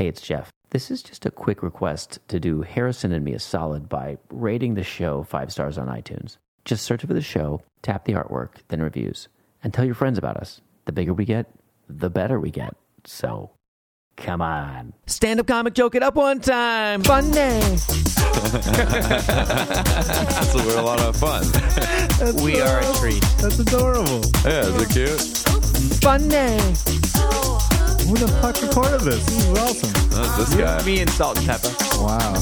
Hey, it's Jeff. This is just a quick request to do Harrison and me a solid by rating the show five stars on iTunes. Just search for the show, tap the artwork, then reviews, and tell your friends about us. The bigger we get, the better we get. So, come on. Stand up comic joke it up one time. Fun day. So we're a lot of fun. We are a treat. That's adorable. Yeah, is it cute? Fun day. Oh. Who the fuck recorded this? This is awesome. That's this guy. Me and Salt-N-Pepa. Wow.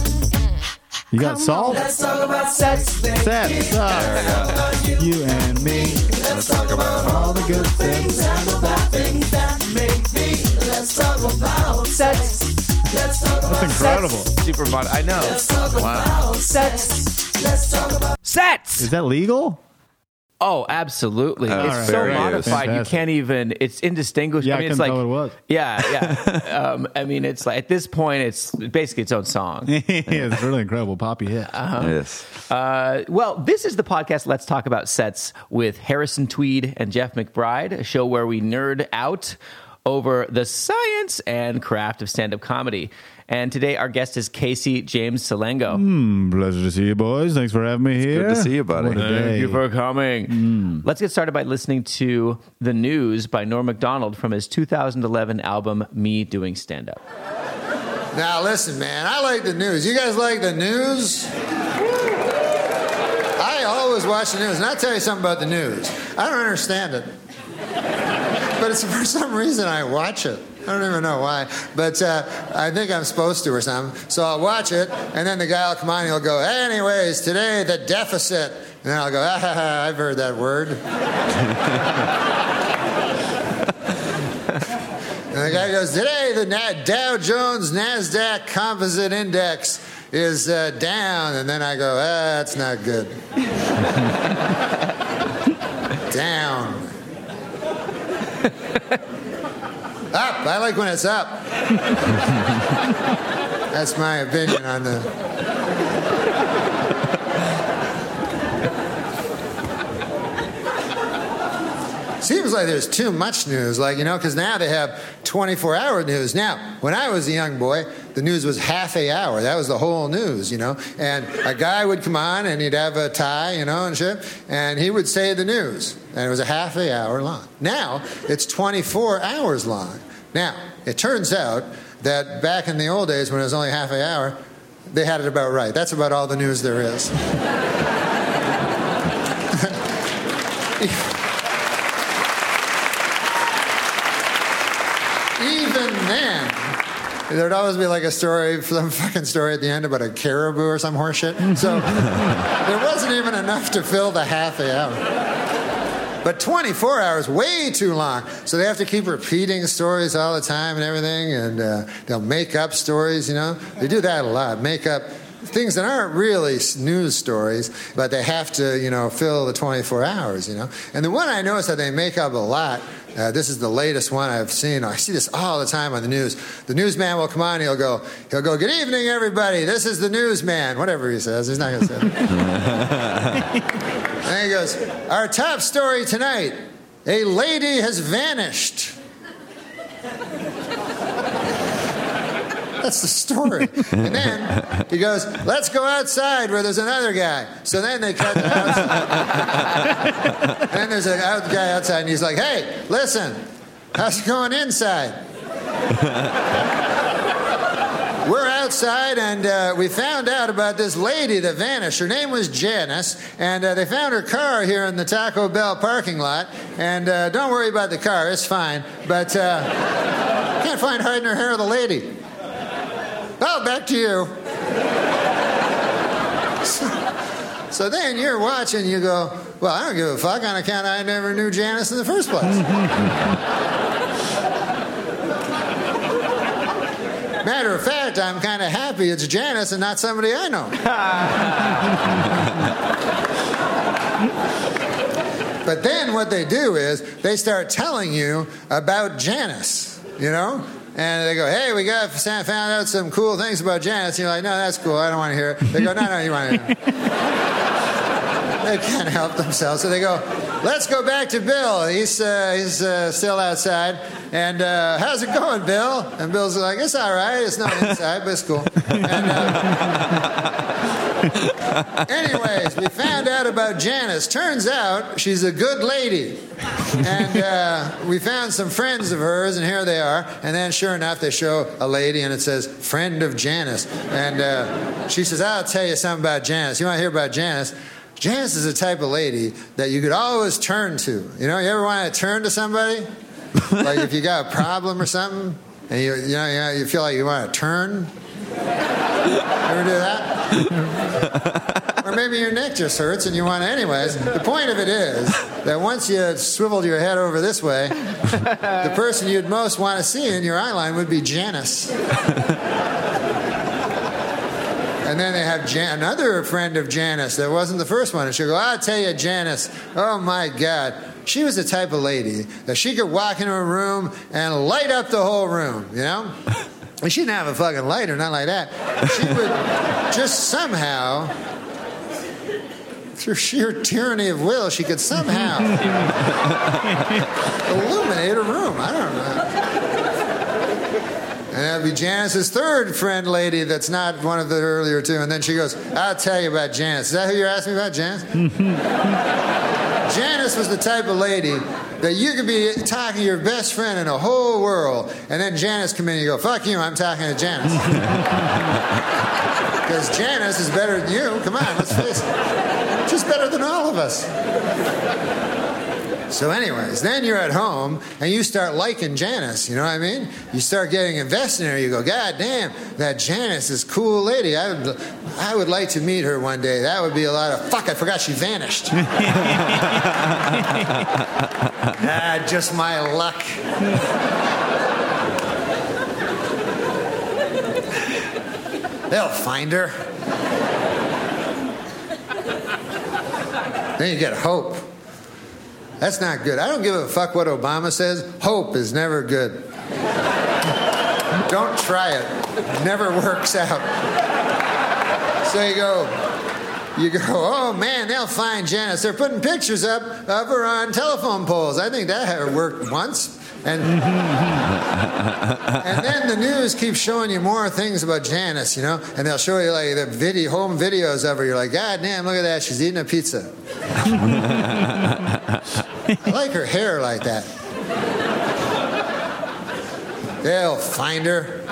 You got salt? Let's talk about sex. Sets. Ah, you and me. Let's talk about All the good things. And the bad things that make me. Let's talk about sex. Let's talk about That's incredible. Super fun. I know. Wow. Sets. Sets. Is that legal? Oh, absolutely. Uh, it's Alright. so very modified you can't even. It's indistinguishable. Yeah, I I mean, it's couldn't like tell what it was. yeah, yeah. um, I mean, it's like at this point, it's basically its own song. yeah, it's really incredible. Poppy hit. Yes. Uh, well, this is the podcast. Let's talk about sets with Harrison Tweed and Jeff McBride, a show where we nerd out over the science and craft of stand-up comedy. And today, our guest is Casey James Salengo. Hmm, pleasure to see you, boys. Thanks for having me here. good to see you, buddy. Thank you for coming. Let's get started by listening to The News by Norm Macdonald from his 2011 album, Me Doing Stand Up. Now listen, man, I like the news. You guys like the news? I always watch the news, and I'll tell you something about the news. I don't understand it. But it's for some reason I watch it. I don't even know why, but uh, I think I'm supposed to or something. So I'll watch it, and then the guy will come on and he'll go, anyways, today the deficit. And then I'll go, ah, ha, ha, I've heard that word. And the guy goes, Today the Dow Jones NASDAQ Composite Index is uh, down. And then I go, Ah, that's not good. down. Up. I like when it's up. that's my opinion on the. Seems like there's too much news, like, you know, because now they have 24 hour news. Now, when I was a young boy, the news was half a hour. That was the whole news, you know. And a guy would come on and he'd have a tie, you know, and shit, and he would say the news. And it was a half a hour long. Now, it's 24 hours long. Now, it turns out that back in the old days when it was only half an hour, they had it about right. That's about all the news there is. even then, there'd always be like a story, some fucking story at the end about a caribou or some horseshit. So there wasn't even enough to fill the half hour. But 24 hours, way too long. So they have to keep repeating stories all the time and everything, and uh, they'll make up stories, you know? They do that a lot. Make up things that aren't really news stories, but they have to, you know, fill the 24 hours, you know? And the one I noticed that they make up a lot, uh, this is the latest one I've seen. I see this all the time on the news. The newsman will come on, and he'll go, he'll go, good evening, everybody. This is the newsman. Whatever he says, he's not going to say it. And he goes, Our top story tonight a lady has vanished. That's the story. And then he goes, Let's go outside where there's another guy. So then they cut to outside. and then there's a guy outside, and he's like, Hey, listen, how's it going inside? We're outside and uh, we found out about this lady that vanished. Her name was Janice, and uh, they found her car here in the Taco Bell parking lot. And uh, don't worry about the car, it's fine. But uh, can't find hiding her hair of the lady. Oh, back to you. So, so then you're watching, you go, well, I don't give a fuck on account I never knew Janice in the first place. Matter of fact, I'm kind of happy it's Janice and not somebody I know. but then what they do is they start telling you about Janice, you know? And they go, hey, we got found out some cool things about Janice. And you're like, no, that's cool. I don't want to hear it. They go, no, no, you want to hear it. They can't help themselves. So they go, let's go back to Bill. He's uh, he's uh, still outside. And uh, how's it going, Bill? And Bill's like, it's all right. It's not inside, but it's cool. And, uh, anyways, we found out about Janice. Turns out she's a good lady. And uh, we found some friends of hers, and here they are. And then, sure enough, they show a lady, and it says, friend of Janice. And uh, she says, I'll tell you something about Janice. You want to hear about Janice? Janice is the type of lady that you could always turn to. You know, you ever want to turn to somebody? like if you got a problem or something, and you, you, know, you, know, you feel like you want to turn. Ever do that? or maybe your neck just hurts and you want to, anyways. The point of it is that once you swiveled your head over this way, the person you'd most want to see in your eye line would be Janice. And then they have Jan- another friend of Janice that wasn't the first one. And she'll go, I'll tell you, Janice, oh my God. She was the type of lady that she could walk into a room and light up the whole room, you know? And she didn't have a fucking lighter, not like that. She would just somehow, through sheer tyranny of will, she could somehow illuminate a room. I don't know. And that'd be Janice's third friend lady that's not one of the earlier two. And then she goes, I'll tell you about Janice. Is that who you're asking about, Janice? Janice was the type of lady that you could be talking to your best friend in the whole world, and then Janice come in and you go, fuck you, I'm talking to Janice. Because Janice is better than you. Come on, let's face it. She's better than all of us. So, anyways, then you're at home and you start liking Janice. You know what I mean? You start getting invested in her. You go, God damn, that Janice is cool lady. I would, I would like to meet her one day. That would be a lot of fuck. I forgot she vanished. ah, just my luck. They'll find her. Then you get hope. That's not good. I don't give a fuck what Obama says. Hope is never good. don't try it. It never works out. So you go, you go, oh man, they'll find Janice. They're putting pictures up of her on telephone poles. I think that worked once. And, and then the news keeps showing you more things about Janice, you know, and they'll show you like the video, home videos of her. You're like, God damn, look at that. She's eating a pizza. I like her hair like that. They'll find her.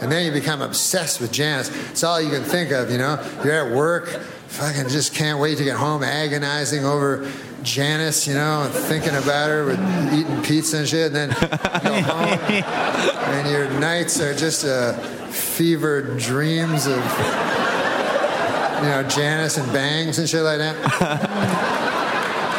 And then you become obsessed with Janice. It's all you can think of, you know. You're at work, fucking just can't wait to get home, agonizing over Janice, you know, and thinking about her with eating pizza and shit. And then you go home, and your nights are just uh, fevered dreams of, you know, Janice and bangs and shit like that.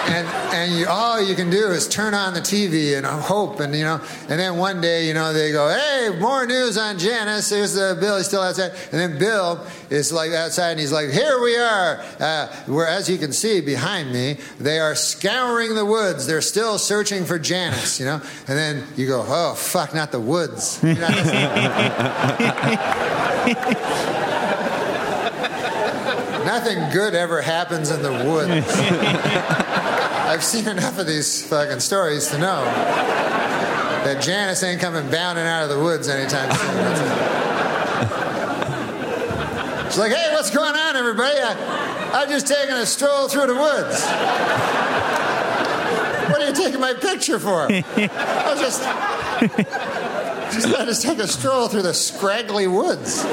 and and you, all you can do is turn on the TV and hope, and you know, and then one day, you know, they go, "Hey, more news on Janice." There's the Bill. He's still outside, and then Bill is like outside, and he's like, "Here we are." Uh, where, as you can see behind me, they are scouring the woods. They're still searching for Janice, you know. And then you go, "Oh fuck, not the woods." Nothing good ever happens in the woods. I've seen enough of these fucking stories to know that Janice ain't coming bounding out of the woods anytime soon. She's like, hey, what's going on, everybody? I, I'm just taking a stroll through the woods. What are you taking my picture for? I was just, just let us take a stroll through the scraggly woods.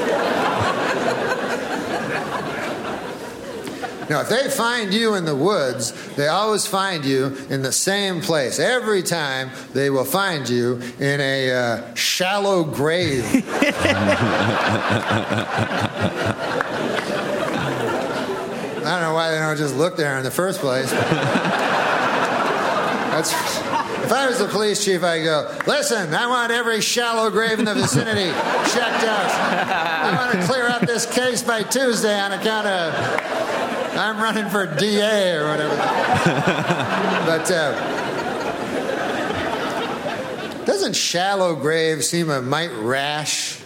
Now, if they find you in the woods, they always find you in the same place. Every time they will find you in a uh, shallow grave. I don't know why they don't just look there in the first place. That's, if I was the police chief, I'd go, listen, I want every shallow grave in the vicinity checked out. I want to clear up this case by Tuesday on account of I'm running for DA or whatever. but uh, doesn't shallow grave seem a mite rash?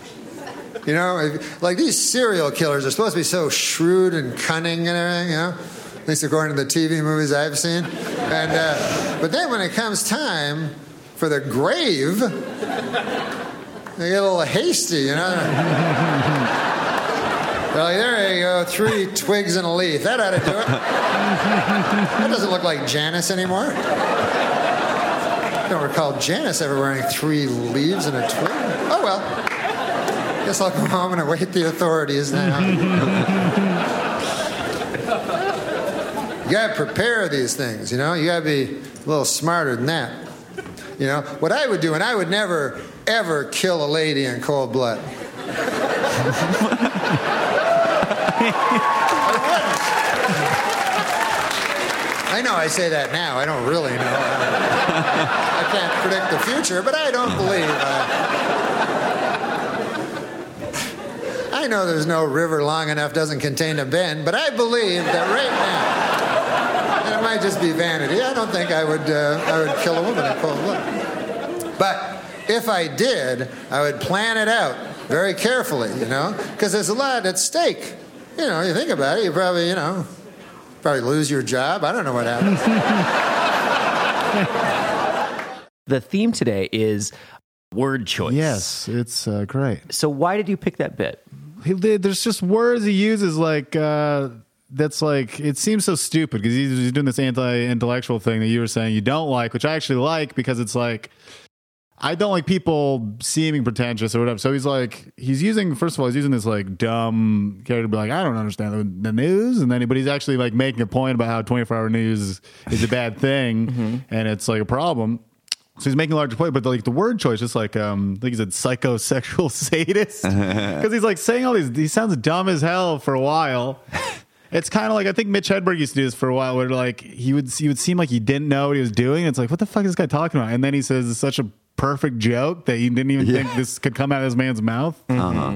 You know, like these serial killers are supposed to be so shrewd and cunning and everything, you know? At least according to the TV movies I've seen. And uh, but then when it comes time for the grave, they get a little hasty, you know. Like, there you go, three twigs and a leaf. That ought to do it. That doesn't look like Janice anymore. I don't recall Janice ever wearing three leaves and a twig. Oh well. Guess I'll go home and await the authorities now. you gotta prepare these things, you know? You gotta be a little smarter than that. You know, what I would do, and I would never, ever kill a lady in cold blood. I know I say that now. I don't really know. I can't predict the future, but I don't believe. Uh, I know there's no river long enough doesn't contain a bend, but I believe that right now, and it might just be vanity. I don't think I would. Uh, I would kill a woman in cold blood. But if I did, I would plan it out very carefully. You know, because there's a lot at stake. You know, you think about it, you probably, you know, probably lose your job. I don't know what happens. The theme today is word choice. Yes, it's uh, great. So why did you pick that bit? He, there's just words he uses like uh, that's like it seems so stupid because he's, he's doing this anti-intellectual thing that you were saying you don't like, which I actually like because it's like I don't like people seeming pretentious or whatever. So he's like he's using first of all he's using this like dumb character to be like I don't understand the, news, and then but he's actually like making a point about how 24 hour news is a bad thing and it's like a problem. So he's making a larger point, but like the word choice, just like um, I think he said psychosexual sadist, because he's like saying all these. He sounds dumb as hell for a while. It's kind of like I think Mitch Hedberg used to do this for a while, where like he would he would seem like he didn't know what he was doing. It's like what the fuck is this guy talking about? And then he says it's such a perfect joke that he didn't even think this could come out of this man's mouth.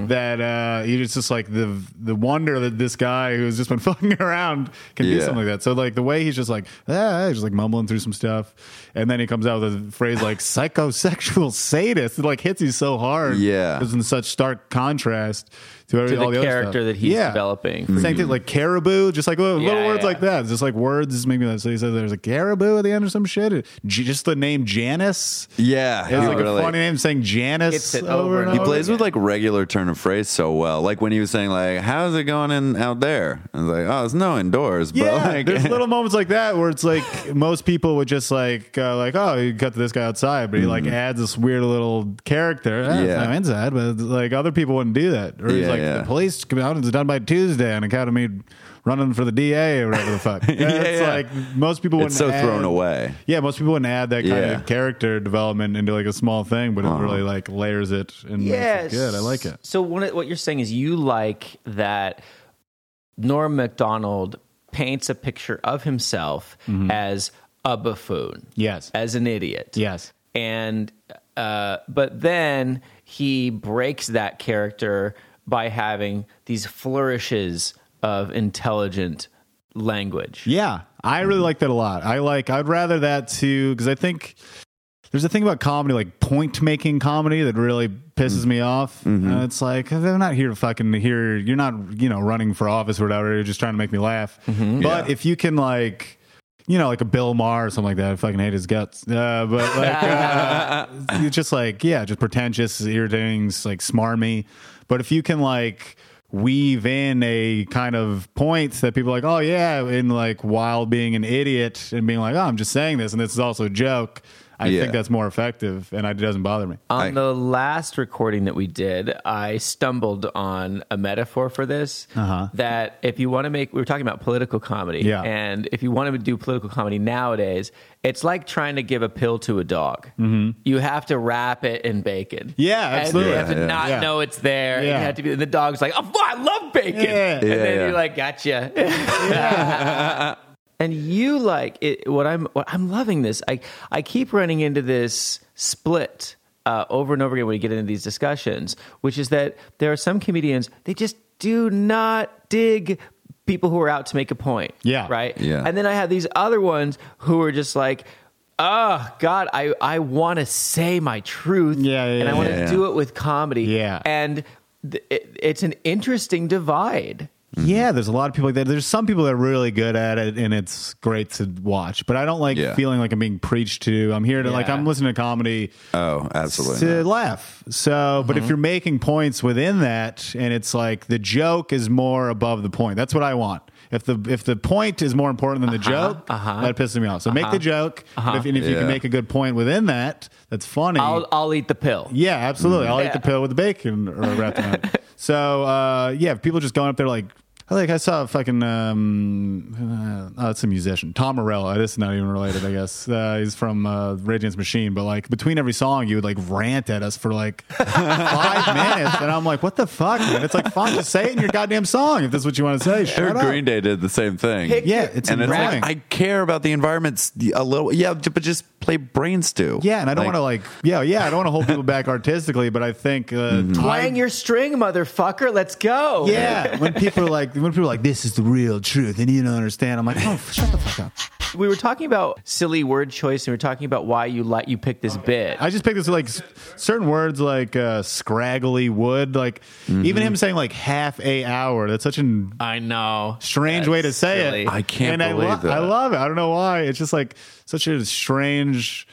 That uh, he was just like the the wonder that this guy who's just been fucking around can do something like that. So like the way he's just like ah, he's just like mumbling through some stuff, and then he comes out with a phrase like psychosexual sadist. It like hits you so hard. Yeah. it's in such stark contrast to, every, To the all the other character stuff. that he's Yeah. developing for Same thing like caribou, just like little, little words yeah. like that. It's just like words. Maybe that. so he says there's a caribou at the end or some shit. Just the name Janice. Yeah, It's he like really- a funny name saying Janice it over, over and and He over. plays with like regular turn of phrase so well. Like when he was saying like, "How's it going in out there?" I was like, "Oh, it's no indoors." Yeah, but like, there's little moments like that where it's like most people would just like uh, like oh you cut to this guy outside, but he like adds this weird little character. Eh, it's Mm-hmm. Yeah. not inside, but like other people wouldn't do that. Or he's Yeah, like yeah. the police come out. It's done by Tuesday on account of me running for the DA or whatever the fuck. yeah, it's yeah. like most people wouldn't. it's so add- thrown away. Yeah, most people wouldn't add that kind Yeah. of character development into like a small thing, but it really like layers it and Yes. makes it good. I like it. So one of- what you're saying is you like that Norm Macdonald paints a picture of himself as a buffoon, Yes. as an idiot, Yes. and uh, but then he breaks that character by having these flourishes of intelligent language. Yeah, I really like that a lot. I like. I'd rather that too because I think there's a thing about comedy, like point making comedy, that really pisses me off. Uh, it's like they're not here to fucking hear. You're not, you know, running for office or whatever. You're just trying to make me laugh. But Yeah. if you can like. You know, like a Bill Maher or something like that. I fucking hate his guts. Uh, but like, uh, you just like, yeah, just pretentious, irritating, like smarmy. But if you can like weave in a kind of point that people are like, oh yeah, in like while being an idiot and being like, oh, I'm just saying this and this is also a joke. I Yeah. think that's more effective and it doesn't bother me. On I- the last recording that we did, I stumbled on a metaphor for this. Uh-huh. That if you want to make, we were talking about political comedy, Yeah. and if you want to do political comedy nowadays, it's like trying to give a pill to a dog. Mm-hmm. You have to wrap it in bacon. Yeah, And absolutely. you have to Yeah, not yeah. know it's there. and Yeah. You have to be. And the dog's like, oh, I love bacon. Yeah. And Yeah, then yeah. you're like, gotcha. and you like it, what I'm what I'm loving this. I I keep running into this split uh, over and over again when you get into these discussions, which is that there are some comedians they just do not dig people who are out to make a point. Yeah. right. Yeah. and then I have these other ones who are just like. Oh God, I, I want to say my truth, Yeah, yeah, and I want to yeah. do it with comedy, Yeah. and th- it, it's an interesting divide Mm-hmm. Yeah, there's a lot of people like that. There's some people that are really good at it, and it's great to watch. But I don't like Yeah. feeling like I'm being preached to. I'm here to like I'm listening to comedy Oh, absolutely. to not. laugh. So, but if mm-hmm. you're making points within that, and it's like the joke is more above the point, that's what I want. If the if the point is more important than the joke, uh-huh. that pisses me off. So make the joke, but if, and if you can make a good point within that, that's funny. I'll I'll eat the pill. Yeah, absolutely. I'll eat the pill with the bacon or wrapped in it. So uh, yeah, if people just going up there like. I Like I saw a fucking um, uh, oh, it's a musician, Tom Morello. This is not even related, I guess. Uh, he's from uh, Rage Against Machine, but like between every song, you would like rant at us for like five minutes, and I'm like, what the fuck, man? It's like fine, just say it in your goddamn song if that's what you want to say. I Shut heard up. Green Day did the same thing. Pick Yeah, it's and it's like I care about the environments a little. Yeah, but just play brain stew. yeah, and I don't want to like, yeah, yeah, I don't want to hold people back artistically, but I think uh, Mm-hmm. Twang your string, motherfucker. Let's go. Yeah, when people are like, when people are like, this is the real truth, and you don't understand, I'm like, oh, shut the fuck up. We were talking about silly word choice, and we were talking about why you like you picked this bit. I just picked this like s- certain words like uh, scraggly wood, like Mm-hmm. even him saying like half a hour. That's such an I know. strange way to say silly. it. I can't and believe I, that. I love it. I don't know why. It's just like such a strange,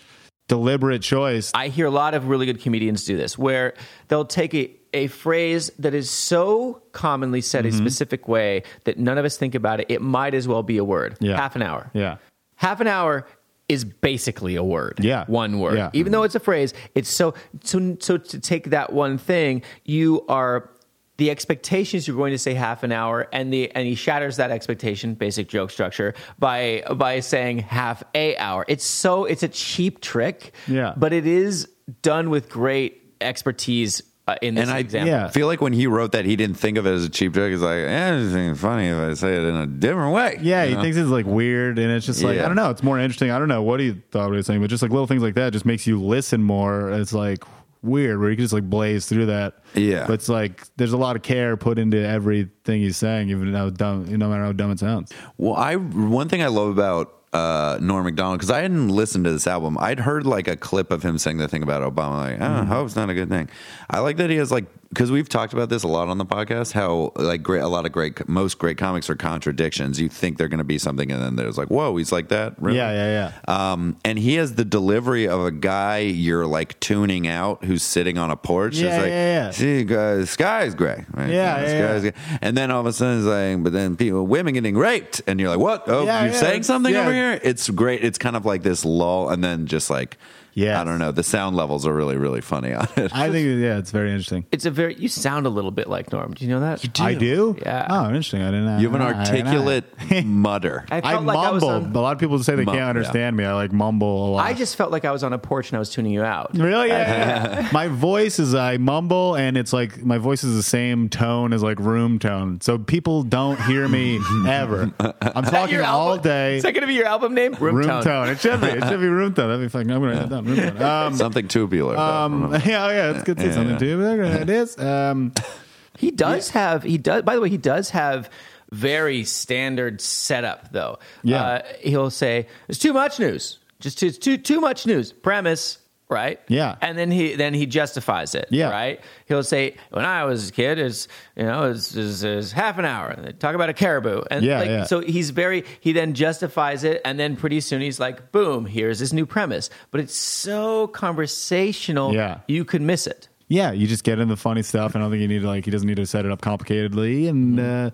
deliberate choice. I hear a lot of really good comedians do this, where they'll take a, a phrase that is so commonly said Mm-hmm. a specific way that none of us think about it. It might as well be a word. Yeah. Half an hour. Yeah. Half an hour is basically a word. Yeah. One word. Yeah. Even though it's a phrase, it's so so so to take that one thing, you are the expectations you're going to say half an hour and the and he shatters that expectation basic joke structure by by saying half a hour it's so it's a cheap trick Yeah. but it is done with great expertise uh, in this And I example yeah. feel like when he wrote that, he didn't think of it as a cheap joke. He's like, eh, it's funny if I say it in a different way. Yeah, he know? thinks it's like weird, and it's just like Yeah. I don't know. It's more interesting. I don't know what he thought he was saying, but just like little things like that just makes you listen more. It's like weird where you can just like blaze through that. Yeah. but it's like there's a lot of care put into everything he's saying, even how dumb, no matter how dumb it sounds. Well, I one thing I love about uh, Norm Macdonald because I hadn't listened to this album. I'd heard like a clip of him saying the thing about Obama. Like, oh, hope's not a good thing. I like that he has like because we've talked about this a lot on the podcast. How like great a lot of great most great comics are contradictions. You think they're going to be something, and then there's like, whoa, he's like that. Really? Yeah, yeah, yeah. Um, and he has the delivery of a guy you're like tuning out who's sitting on a porch. Yeah, it's like, yeah, yeah. See, guys, sky's gray. Right? Yeah, yeah, yeah. gray. And then all of a sudden, it's like, but then people, women getting raped, and you're like, what? Oh, you're saying something over here? It's great. It's kind of like this lull, and then just like, Yes. I don't know. The sound levels are really, really funny on it. I think yeah, it's very interesting. it's a very you sound a little bit like norm do you know that do I do. Yeah. Oh, interesting. I didn't. Know. You have an I- I- articulate mutter. I I, felt like I was mumble. on, a lot of people say they Mum- can't understand me. I like mumble a lot. I just felt like I was on a porch and I was tuning you out Really? Yeah, yeah. my voice is I mumble, and it's like my voice is the same tone as like room tone, so people don't hear me ever. I'm talking all album- day. Is that going to be your album name? Room, room tone. tone. It should be. It should be room tone. That'd be fucking. I'm gonna write that down. Room. Um, Something tubular. um, yeah, yeah, it's good to say Yeah, something yeah. too. It is. Um, He does have he does by the way he does have very standard setup though. Yeah. Uh, he'll say it's too much news. Just too too too much news. Premise, right? Yeah. And then he then he justifies it, Yeah. right? He'll say when I was a kid is you know is half an hour. And they talk about a caribou. And Yeah, like, yeah. so he's very he then justifies it and then pretty soon he's like boom, here's this new premise. But it's so conversational Yeah. you could miss it. yeah, you just get in the funny stuff. I don't think you need to like. He doesn't need to set it up complicatedly, and uh,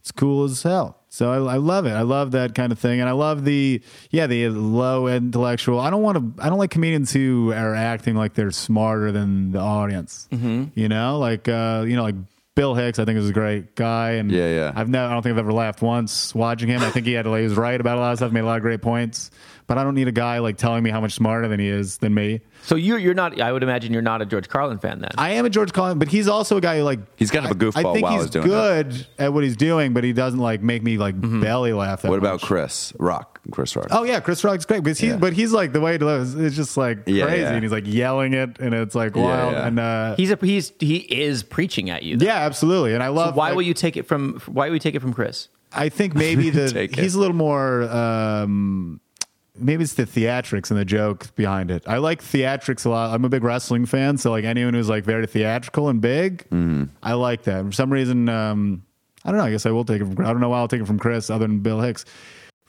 it's cool as hell. So I, I love it. I love that kind of thing, and I love the yeah the low intellectual. I don't want to. I don't like comedians who are acting like they're smarter than the audience. Mm-hmm. You know, like uh, you know, like Bill Hicks. I think is a great guy, and Yeah, yeah. I've never. I don't think I've ever laughed once watching him. I think he had he was right about a lot of stuff. Made a lot of great points, but I don't need a guy like telling me how much smarter than he is than me. So you you're not I would imagine you're not a George Carlin fan then. I am a George Carlin, but he's also a guy who like He's kind of a goofball I think while he's he's doing good at what he's doing, but he doesn't like make me like belly laugh. That Mm-hmm. what about. Chris Rock? Chris Rock. Oh yeah, Chris Rock's great because he's Yeah. but he's like the way he delivers it's just like Yeah, crazy, yeah. and he's like yelling it, and it's like wild, yeah. and uh, He's a he's he is preaching at you. though. yeah, absolutely, and I love. Why like, will you take it from Why will you take it from Chris? I think maybe the Take it. he's a little more. Um, maybe it's the theatrics and the joke behind it. I like theatrics a lot. I'm a big wrestling fan, so like anyone who's like very theatrical and big, Mm-hmm. I like that. For some reason, um, I don't know. I guess I will take it from. I don't know why I'll take it from Chris other than Bill Hicks.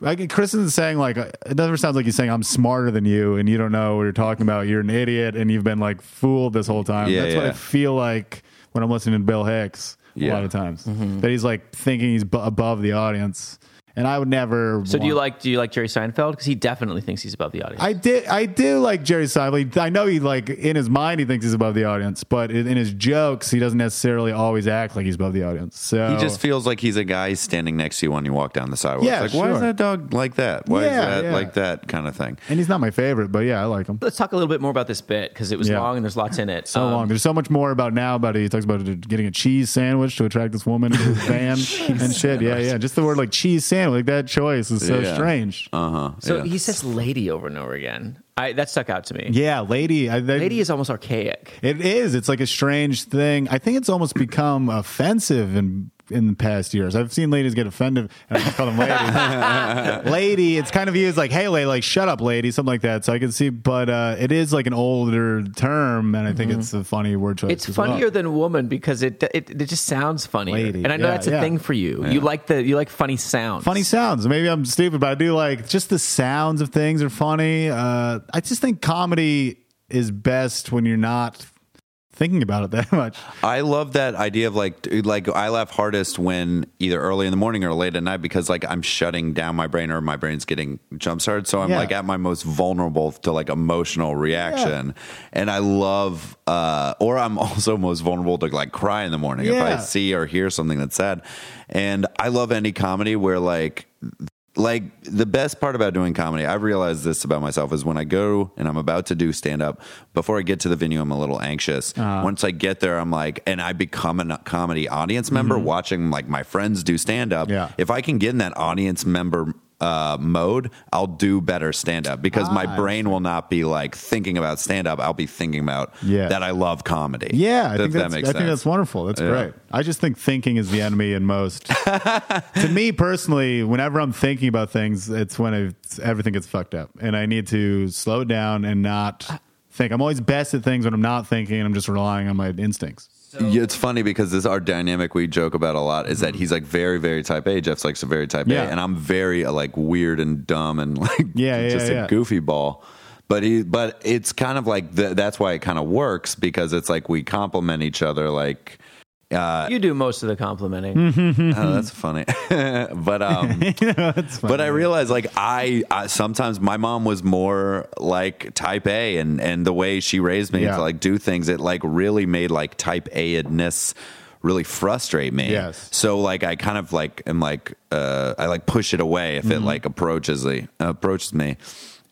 Like Chris isn't saying like it never sounds like he's saying I'm smarter than you and you don't know what you're talking about. You're an idiot and you've been like fooled this whole time. Yeah, That's what I feel like when I'm listening to Bill Hicks a lot of times. Mm-hmm. That he's like thinking he's bu- above the audience, and I would never. So do you like do you like Jerry Seinfeld? Because he definitely thinks he's above the audience. I did. I do like Jerry Seinfeld. I know he like in his mind he thinks he's above the audience, but in in his jokes he doesn't necessarily always act like he's above the audience. So He just feels like he's a guy standing next to you when you walk down the sidewalk. Yeah, like, why is that dog like that? Why Yeah, is that yeah. like that kind of thing? and he's not my favorite, but yeah, I like him. Let's talk a little bit more about this bit because it was Yeah. long and there's lots in it. So Um, long. There's so much more about now about it. He talks about getting a cheese sandwich to attract this woman into his van and shit. Yeah, yeah. Just the word like cheese sandwich, like that choice is so Yeah. strange. Uh huh. So he says "lady" over and over again. I that stuck out to me. yeah, lady. I, they, Lady is almost archaic. It is. It's like a strange thing. I think it's almost become offensive in in the past years. I've seen ladies get offended and I just call them ladies. lady, it's kind of used like, hey, lady, like shut up, lady, something like that. So I can see, but uh, it is like an older term, and I think it's a funny word choice. It's as well. funnier than woman because it, it it just sounds funnier. Lady, and I know yeah, that's a yeah. thing for you. You like the you like funny sounds. funny sounds. Maybe I'm stupid, but I do like just the sounds of things are funny. Uh, I just think comedy is best when you're not thinking about it that much. I love that idea of like like I laugh hardest when either early in the morning or late at night because like I'm shutting down my brain or my brain's getting jump started. So I'm Yeah. like at my most vulnerable to like emotional reaction. And I love uh or I'm also most vulnerable to like cry in the morning if I see or hear something that's sad. And I love any comedy where like like the best part about doing comedy, I've realized this about myself is when I go and I'm about to do stand up, before I get to the venue, I'm a little anxious. Uh-huh. Once I get there, I'm like, and I become a comedy audience member mm-hmm. watching like my friends do stand up. Yeah. If I can get in that audience member uh, mode, I'll do better stand up because my Ah, I brain will not be like thinking about stand up. I'll be thinking about Yeah. that I love comedy. Yeah, I If think that that's, makes I think that's wonderful. That's Yeah. great. I just think thinking is the enemy in most. to me personally, whenever I'm thinking about things, it's when it's, everything gets fucked up, and I need to slow down and not think. I'm always best at things when I'm not thinking, and I'm just relying on my instincts. Yeah, it's funny because this our dynamic we joke about a lot is that he's like very very type A. Jeff's like so very type Yeah. A, and I'm very uh, like weird and dumb and like Yeah, yeah, just yeah. a goofy ball. But he, but it's kind of like th- that's why it kind of works because it's like we complement each other. Like, uh, You do most of the complimenting. oh, that's funny. but um, That's funny. but I realized like I, I sometimes my mom was more like type A and and the way she raised me Yeah. to like do things it like really made like type A-ness really frustrate me. Yes. So like I kind of like am like uh I like push it away if Mm-hmm. it like approaches the approaches me.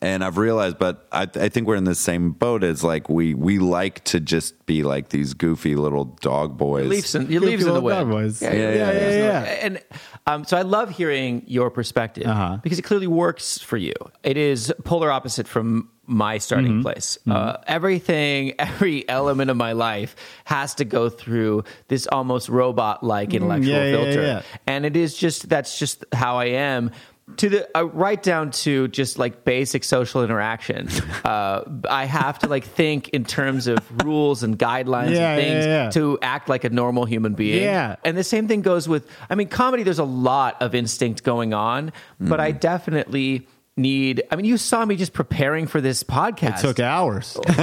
And I've realized, but I, I think we're in the same boat as like we we like to just be like these goofy little dog boys. leaves in, your leaves in the little wind. dog boys. Yeah, Yeah, yeah, yeah, yeah. And um, so I love hearing your perspective Uh-huh. because it clearly works for you. It is polar opposite from my starting Mm-hmm. place. Uh, everything, every element of my life has to go through this almost robot-like intellectual Mm, yeah, yeah, filter, yeah. and it is just that's just how I am. To the uh, right down to just like basic social interaction, uh, I have to like think in terms of rules and guidelines Yeah, and things yeah. to act like a normal human being. Yeah. And the same thing goes with, I mean, comedy, there's a lot of instinct going on, but I definitely need, I mean, you saw me just preparing for this podcast. It took hours. it's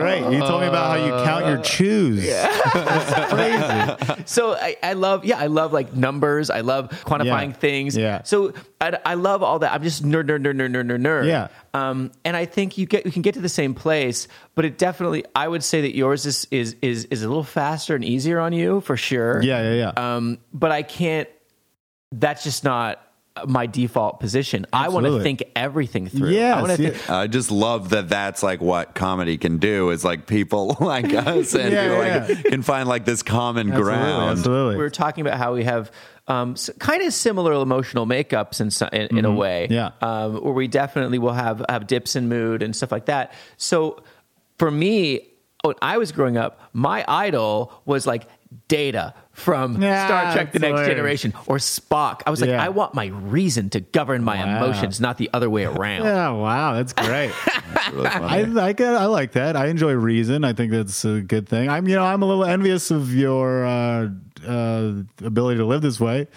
great. You told me about how you count your chews. It's crazy. so I, I love, yeah, I love like numbers. I love quantifying Yeah. things. Yeah. So I, I love all that. I'm just nerd, nerd, nerd, nerd, nerd, nerd, nerd. Yeah. Um, and I think you get, you can get to the same place, but it definitely, I would say that yours is, is, is, is a little faster and easier on you for sure. Yeah, yeah, yeah. um, but I can't. That's just not my default position. I want to think everything through. Yes, I yeah. think. I just love that that's like what comedy can do is like people like us and Yeah, yeah. like can find like this common Absolutely, ground. absolutely. We were talking about how we have um, s- kind of similar emotional makeups in, so- in, in a way. Mm-hmm. Yeah. Um, where we definitely will have have dips in mood and stuff like that. So for me, when I was growing up, my idol was like Data from Yeah, Star Trek: The Next hilarious. Generation or Spock. I was like, Yeah. I want my reason to govern my Wow. emotions, not the other way around. Yeah, wow, that's great. It's really I, funny. I, I like that. I enjoy reason. I think that's a good thing. I'm, you know, I'm a little envious of your uh, uh, ability to live this way.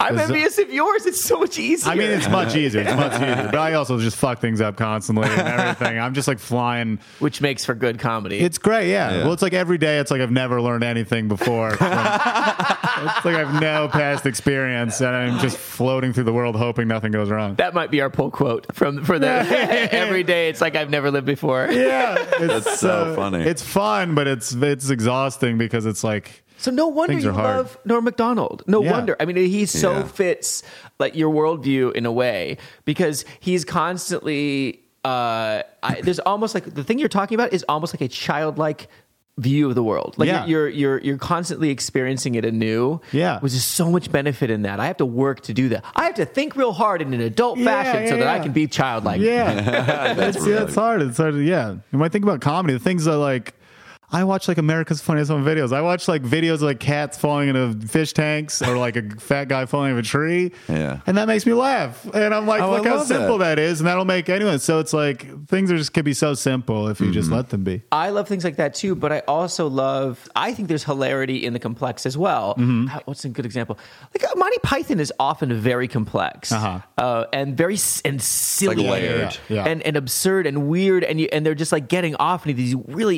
I'm 'Cause- envious of yours. It's so much easier. I mean, it's much easier. It's much easier. But I also just fuck things up constantly and everything. I'm just like flying. which makes for good comedy. It's great, yeah. Yeah. Well, it's like every day. It's like I've never learned anything before. it's like I've no past experience, and I'm just floating through the world hoping nothing goes wrong. that might be our pull quote from for the every day. It's like I've never lived before. Yeah, it's That's so funny. It's fun, but it's it's exhausting because it's like So no wonder Things you love Norm Macdonald. No Yeah. wonder. I mean, he so Yeah. fits like your worldview in a way because he's constantly. Uh, I, there's almost like the thing you're talking about is almost like a childlike view of the world. Like Yeah. you're, you're you're constantly experiencing it anew. Yeah. which is so much benefit in that. I have to work to do that. I have to think real hard in an adult Yeah, fashion so yeah, that I can be childlike. yeah, that's yeah, it's hard. It's hard. Yeah, and when I think about comedy, the things that like. I watch like America's Funniest Home Videos. I watch like videos of like cats falling into fish tanks or like a fat guy falling out of a tree. Yeah. And that makes me laugh. And I'm like, Oh, look how simple that. that is. And that'll make anyone. So it's like things are just could be so simple if you just Mm-hmm. let them be. I love things like that too, but I also love. I think there's hilarity in the complex as well. Mm-hmm. What's a good example? Like uh, Monty Python is often very complex Uh-huh. uh, and very and silly, Like layered. Yeah, yeah. and and absurd and weird, and you, and they're just like getting off into these really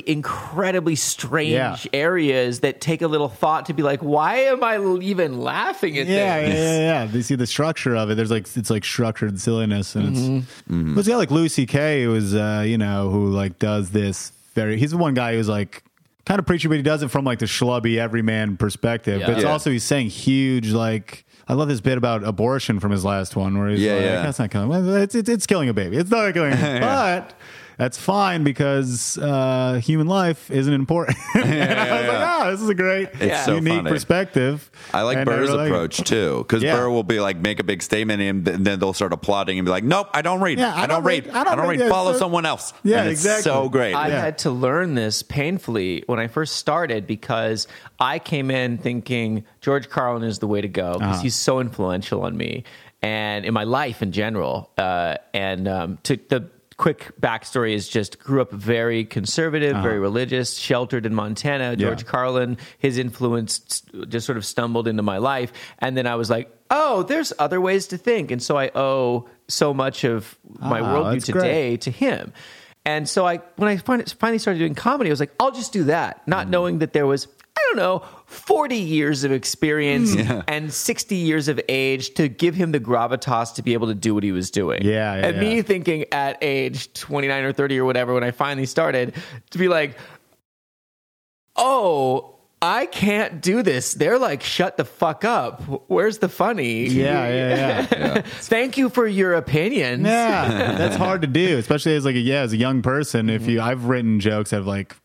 incredibly strange Yeah. areas that take a little thought to be like, why am I even laughing at Yeah, yeah, this? yeah, yeah. They see the structure of it. There's like it's like structured silliness, and Mm-hmm. it's. But it's got like Louis C.K. who is uh, you know who like does this very. He's the one guy who's like kind of preachy, but he does it from like the schlubby everyman perspective. Yeah. But it's Yeah. also he's saying huge like. I love this bit about abortion from his last one, where he's Yeah, like, yeah. "That's not killing. Well, it's, it's it's killing a baby. It's not killing, a but that's fine because uh, human life isn't important." and I was like, "Ah, this is a great, It's so unique funny. perspective." I like And Burr's really like approach too, because Yeah. Burr will be like make a big statement and then they'll start applauding and be like, "Nope, I don't read. Yeah, I, don't read. I don't, read. Yeah, Follow so- someone else." Yeah, And it's exactly. So great. I Yeah. had to learn this painfully when I first started because I came in thinking George Carlin is the way to go because he's so influential on me and in my life in general. Uh, and um, to the quick backstory is just grew up very conservative, very religious, sheltered in Montana. George Yeah. Carlin, his influence just sort of stumbled into my life, and then I was like, oh, there's other ways to think, and so I owe so much of my Ah, worldview that's great. today to him. And so I, when I finally started doing comedy, I was like, I'll just do that, Mm. not knowing that there was, don't know, 40 years of experience and 60 years of age to give him the gravitas to be able to do what he was doing. Yeah, yeah, and me yeah. thinking at age 29 or 30 or whatever, when I finally started, to be like, oh, I can't do this. They're like, shut the fuck up. Where's the funny? Yeah, yeah, yeah. Thank you for your opinions. Yeah, that's hard to do, especially as like a, yeah, as a young person. If Mm-hmm. you, I've written jokes that have like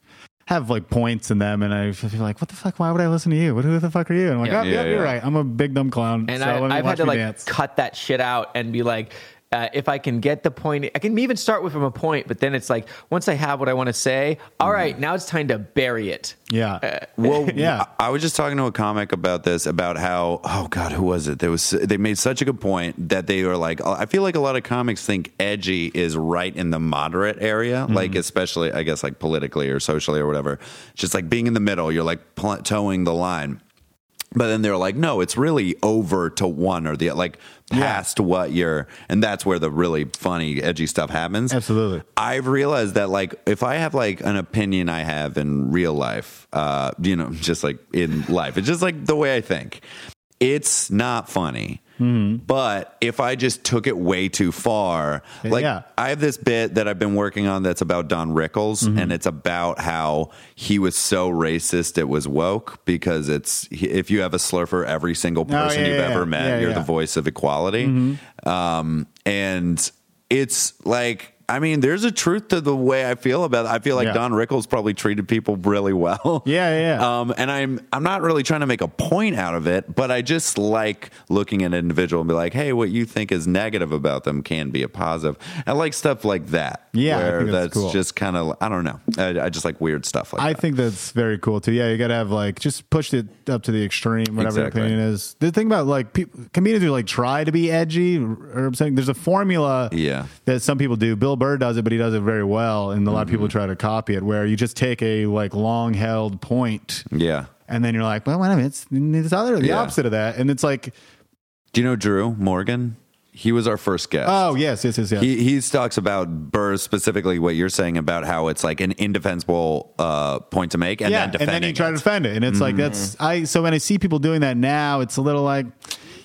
have like points in them, and I feel like, what the fuck? Why would I listen to you? What who the fuck are you? And I'm like, Yeah. oh, yeah, Yeah, you're right. I'm a big dumb clown. And so I, I've had to like dance. cut that shit out and be like, uh, if I can get the point, I can even start with from a point, but then it's like once I have what I want to say, all right, now it's time to bury it. Yeah, Well, Yeah. I I was just talking to a comic about this, about how, oh God, who was it? There was they made such a good point that they were like, I feel like a lot of comics think edgy is right in the moderate area, like especially I guess like politically or socially or whatever. Just like being in the middle, you're like pl- toeing the line. But then they're like, no, it's really over to one or the like past what you're, and that's where the really funny, edgy stuff happens. Absolutely. I've realized that like if I have like an opinion I have in real life, uh, you know, just like in life, it's just like the way I think. It's not funny. Mm-hmm. But if I just took it way too far, like Yeah. I have this bit that I've been working on that's about Don Rickles, mm-hmm. and it's about how he was so racist it was woke because it's if you have a slur for every single oh, person yeah, you've yeah, ever met, you're the voice of equality. Mm-hmm. Um, and it's like, I mean, there's a truth to the way I feel about it. I feel like Yeah. Don Rickles probably treated people really well. Yeah, yeah. Um, and I'm I'm not really trying to make a point out of it, but I just like looking at an individual and be like, hey, what you think is negative about them can be a positive. I like stuff like that. Yeah, I think that's cool. just kind of I don't know. I, I just like weird stuff like I that. think that's very cool too. Yeah, you got to have like just push it up to the extreme, whatever Exactly. your opinion is. The thing about like comedians who like try to be edgy, or I'm saying there's a formula Yeah. that some people do. Bill Burr does it, but he does it very well, and a lot of people Mm-hmm. try to copy it. Where you just take a like long held point yeah. and then you're like, well, wait a minute, it's this other the Yeah. opposite of that, and it's like, Do you know Drew Morgan? He was our first guest. oh yes, yes, yes, yes. He he talks about Burr specifically what you're saying about how it's like an indefensible uh, point to make, and yeah, then and defending then you try to it. defend it, and it's like that's I. So when I see people doing that now, it's a little like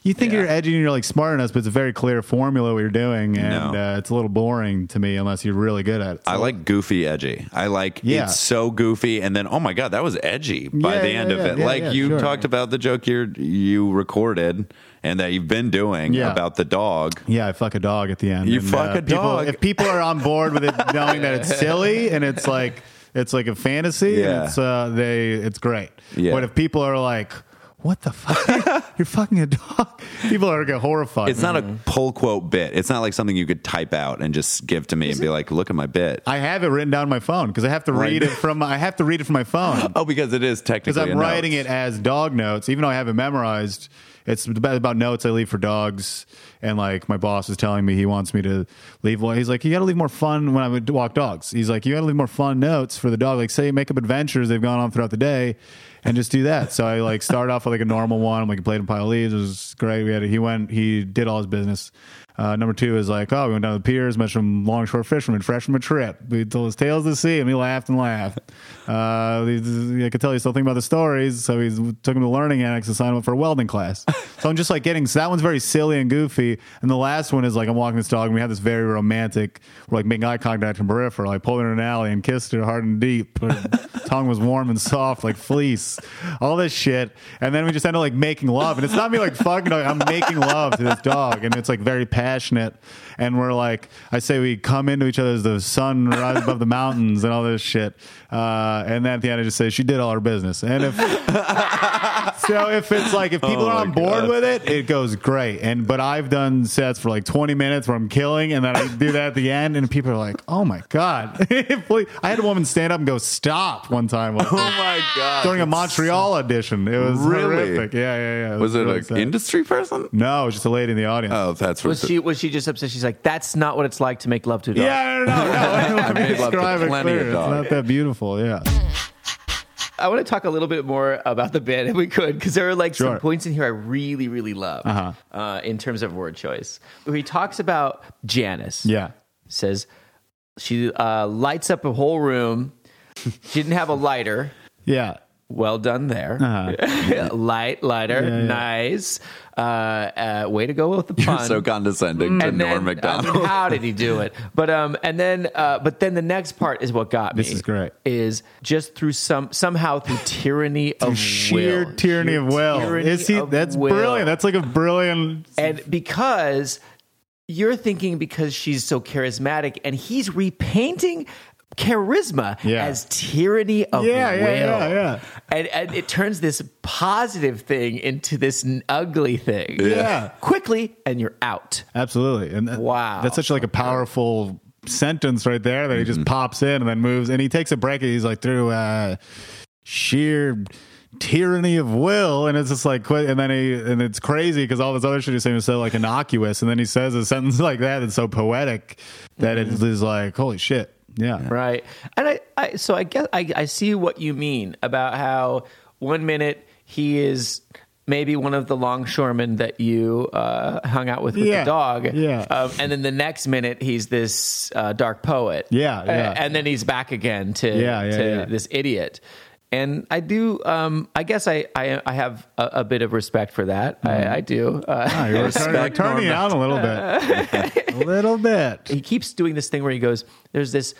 you think Yeah. you're edgy and you're like smart enough, but it's a very clear formula what you're doing, and No. uh, it's a little boring to me unless you're really good at it. I like goofy edgy. I like Yeah. it's so goofy, and then oh my god, that was edgy by Yeah, the end of it. like you sure. talked about the joke you you recorded and that you've been doing Yeah. about the dog. Yeah, I fuck a dog at the end. You And, fuck a people- dog. If people are on board with it, knowing that it's silly and it's like it's like a fantasy, Yeah. it's uh, they it's great. Yeah. But if people are like, "What the fuck? You're fucking a dog," people are gonna get horrified. It's not a mm-hmm. pull quote bit. It's not like something you could type out and just give to me and be like, "Look at my bit." I have it written down on my phone because I have to Right. read it from. I have to read it from my phone. oh, because it is technically because I'm a writing note. it as dog notes, even though I have it memorized. It's about, about notes I leave for dogs, and like my boss is telling me he wants me to leave. one. He's like, you got to leave more fun when I would walk dogs. He's like, you got to leave more fun notes for the dog. Like, say, make up adventures they've gone on throughout the day, and just do that. So I like start off with like a normal one. I'm like, played in pile of leaves. It was great. We had he went, he did all his business. Uh, number two is like, oh, we went down to the piers, met some longshore fishermen, fresh from a trip. We told his tales of the sea, and we laughed and laughed. Uh, I could tell he's still thinking about the stories, so he took him to learning annex to sign him up for a welding class. so I'm just like getting, so that one's very silly and goofy. And the last one is like, I'm walking this dog, and we had this very romantic, we're like making eye contact in peripheral. I pulled her in an alley and kissed her hard and deep. Her tongue was warm and soft like fleece. All this shit. And then we just end up like making love. And it's not me like fucking, like, I'm making love to this dog. And it's like very passionate. And we're like, I say we come into each other as the sun rises above the mountains and all this shit. Uh, and then at the end, I just say, she did all her business. And if, so if it's like, if people Oh are on board God. with it, it goes great. And, but I've done sets for like 20 minutes where I'm killing and then I do that at the end and people are like, oh my God. I had a woman stand up and go, stop one time. Oh my god! During a Montreal audition. It was Really? horrific. Yeah, yeah, yeah. was it really an sad. industry person? No, it was just a lady in the audience. Oh, that's Was what she was she just upset? She's like, that's not what it's like to make love to a dog. Yeah, no, no, no. Let me made love to describe it plenty of clear. It's not that beautiful. Yeah. I want to talk a little bit more about the band if we could, because there are like some points in here I really, really love Uh-huh. uh, in terms of word choice. He talks about Janice. Yeah. Says she uh, lights up a whole room. She didn't have a lighter. Yeah. Well done there. Uh-huh. Light, lighter, Yeah, yeah. nice. Uh, uh, way to go with the pun. so condescending to And Norm then, Macdonald. I mean, how did he do it? But um, and then uh, but then the next part is what got me. This is great. Is just through some somehow through tyranny of Sheer will. tyranny Sheer of will. tyranny Is he? That's will. brilliant. That's like a brilliant. and because you're thinking because she's so charismatic, and he's repainting charisma Yeah. as tyranny of Yeah, will. yeah, yeah, yeah. And, and it turns this positive thing into this ugly thing. Yeah. Quickly, and you're out. Absolutely. And that- Wow. That's such like a powerful sentence right there that he just mm-hmm. pops in and then moves and he takes a break and he's like through uh sheer tyranny of will and it's just like qu- and then he and it's crazy because all this other shit he's saying is so like innocuous and then he says a sentence like that that's so poetic that it mm-hmm. is like holy shit yeah Right. And I, I so I guess I, I see what you mean about how one minute he is maybe one of the longshoremen that you uh, hung out with with Yeah. the dog. Yeah. Um, and then the next minute he's this uh, dark poet. Yeah, yeah. Uh, and then he's back again to, Yeah, yeah, to yeah. this idiot. And I do. Um, I guess I, I, I have a, a bit of respect for that. I, I do. Uh, Ah, you're turning, it on a little bit a little bit he keeps doing this thing where he goes, "There's this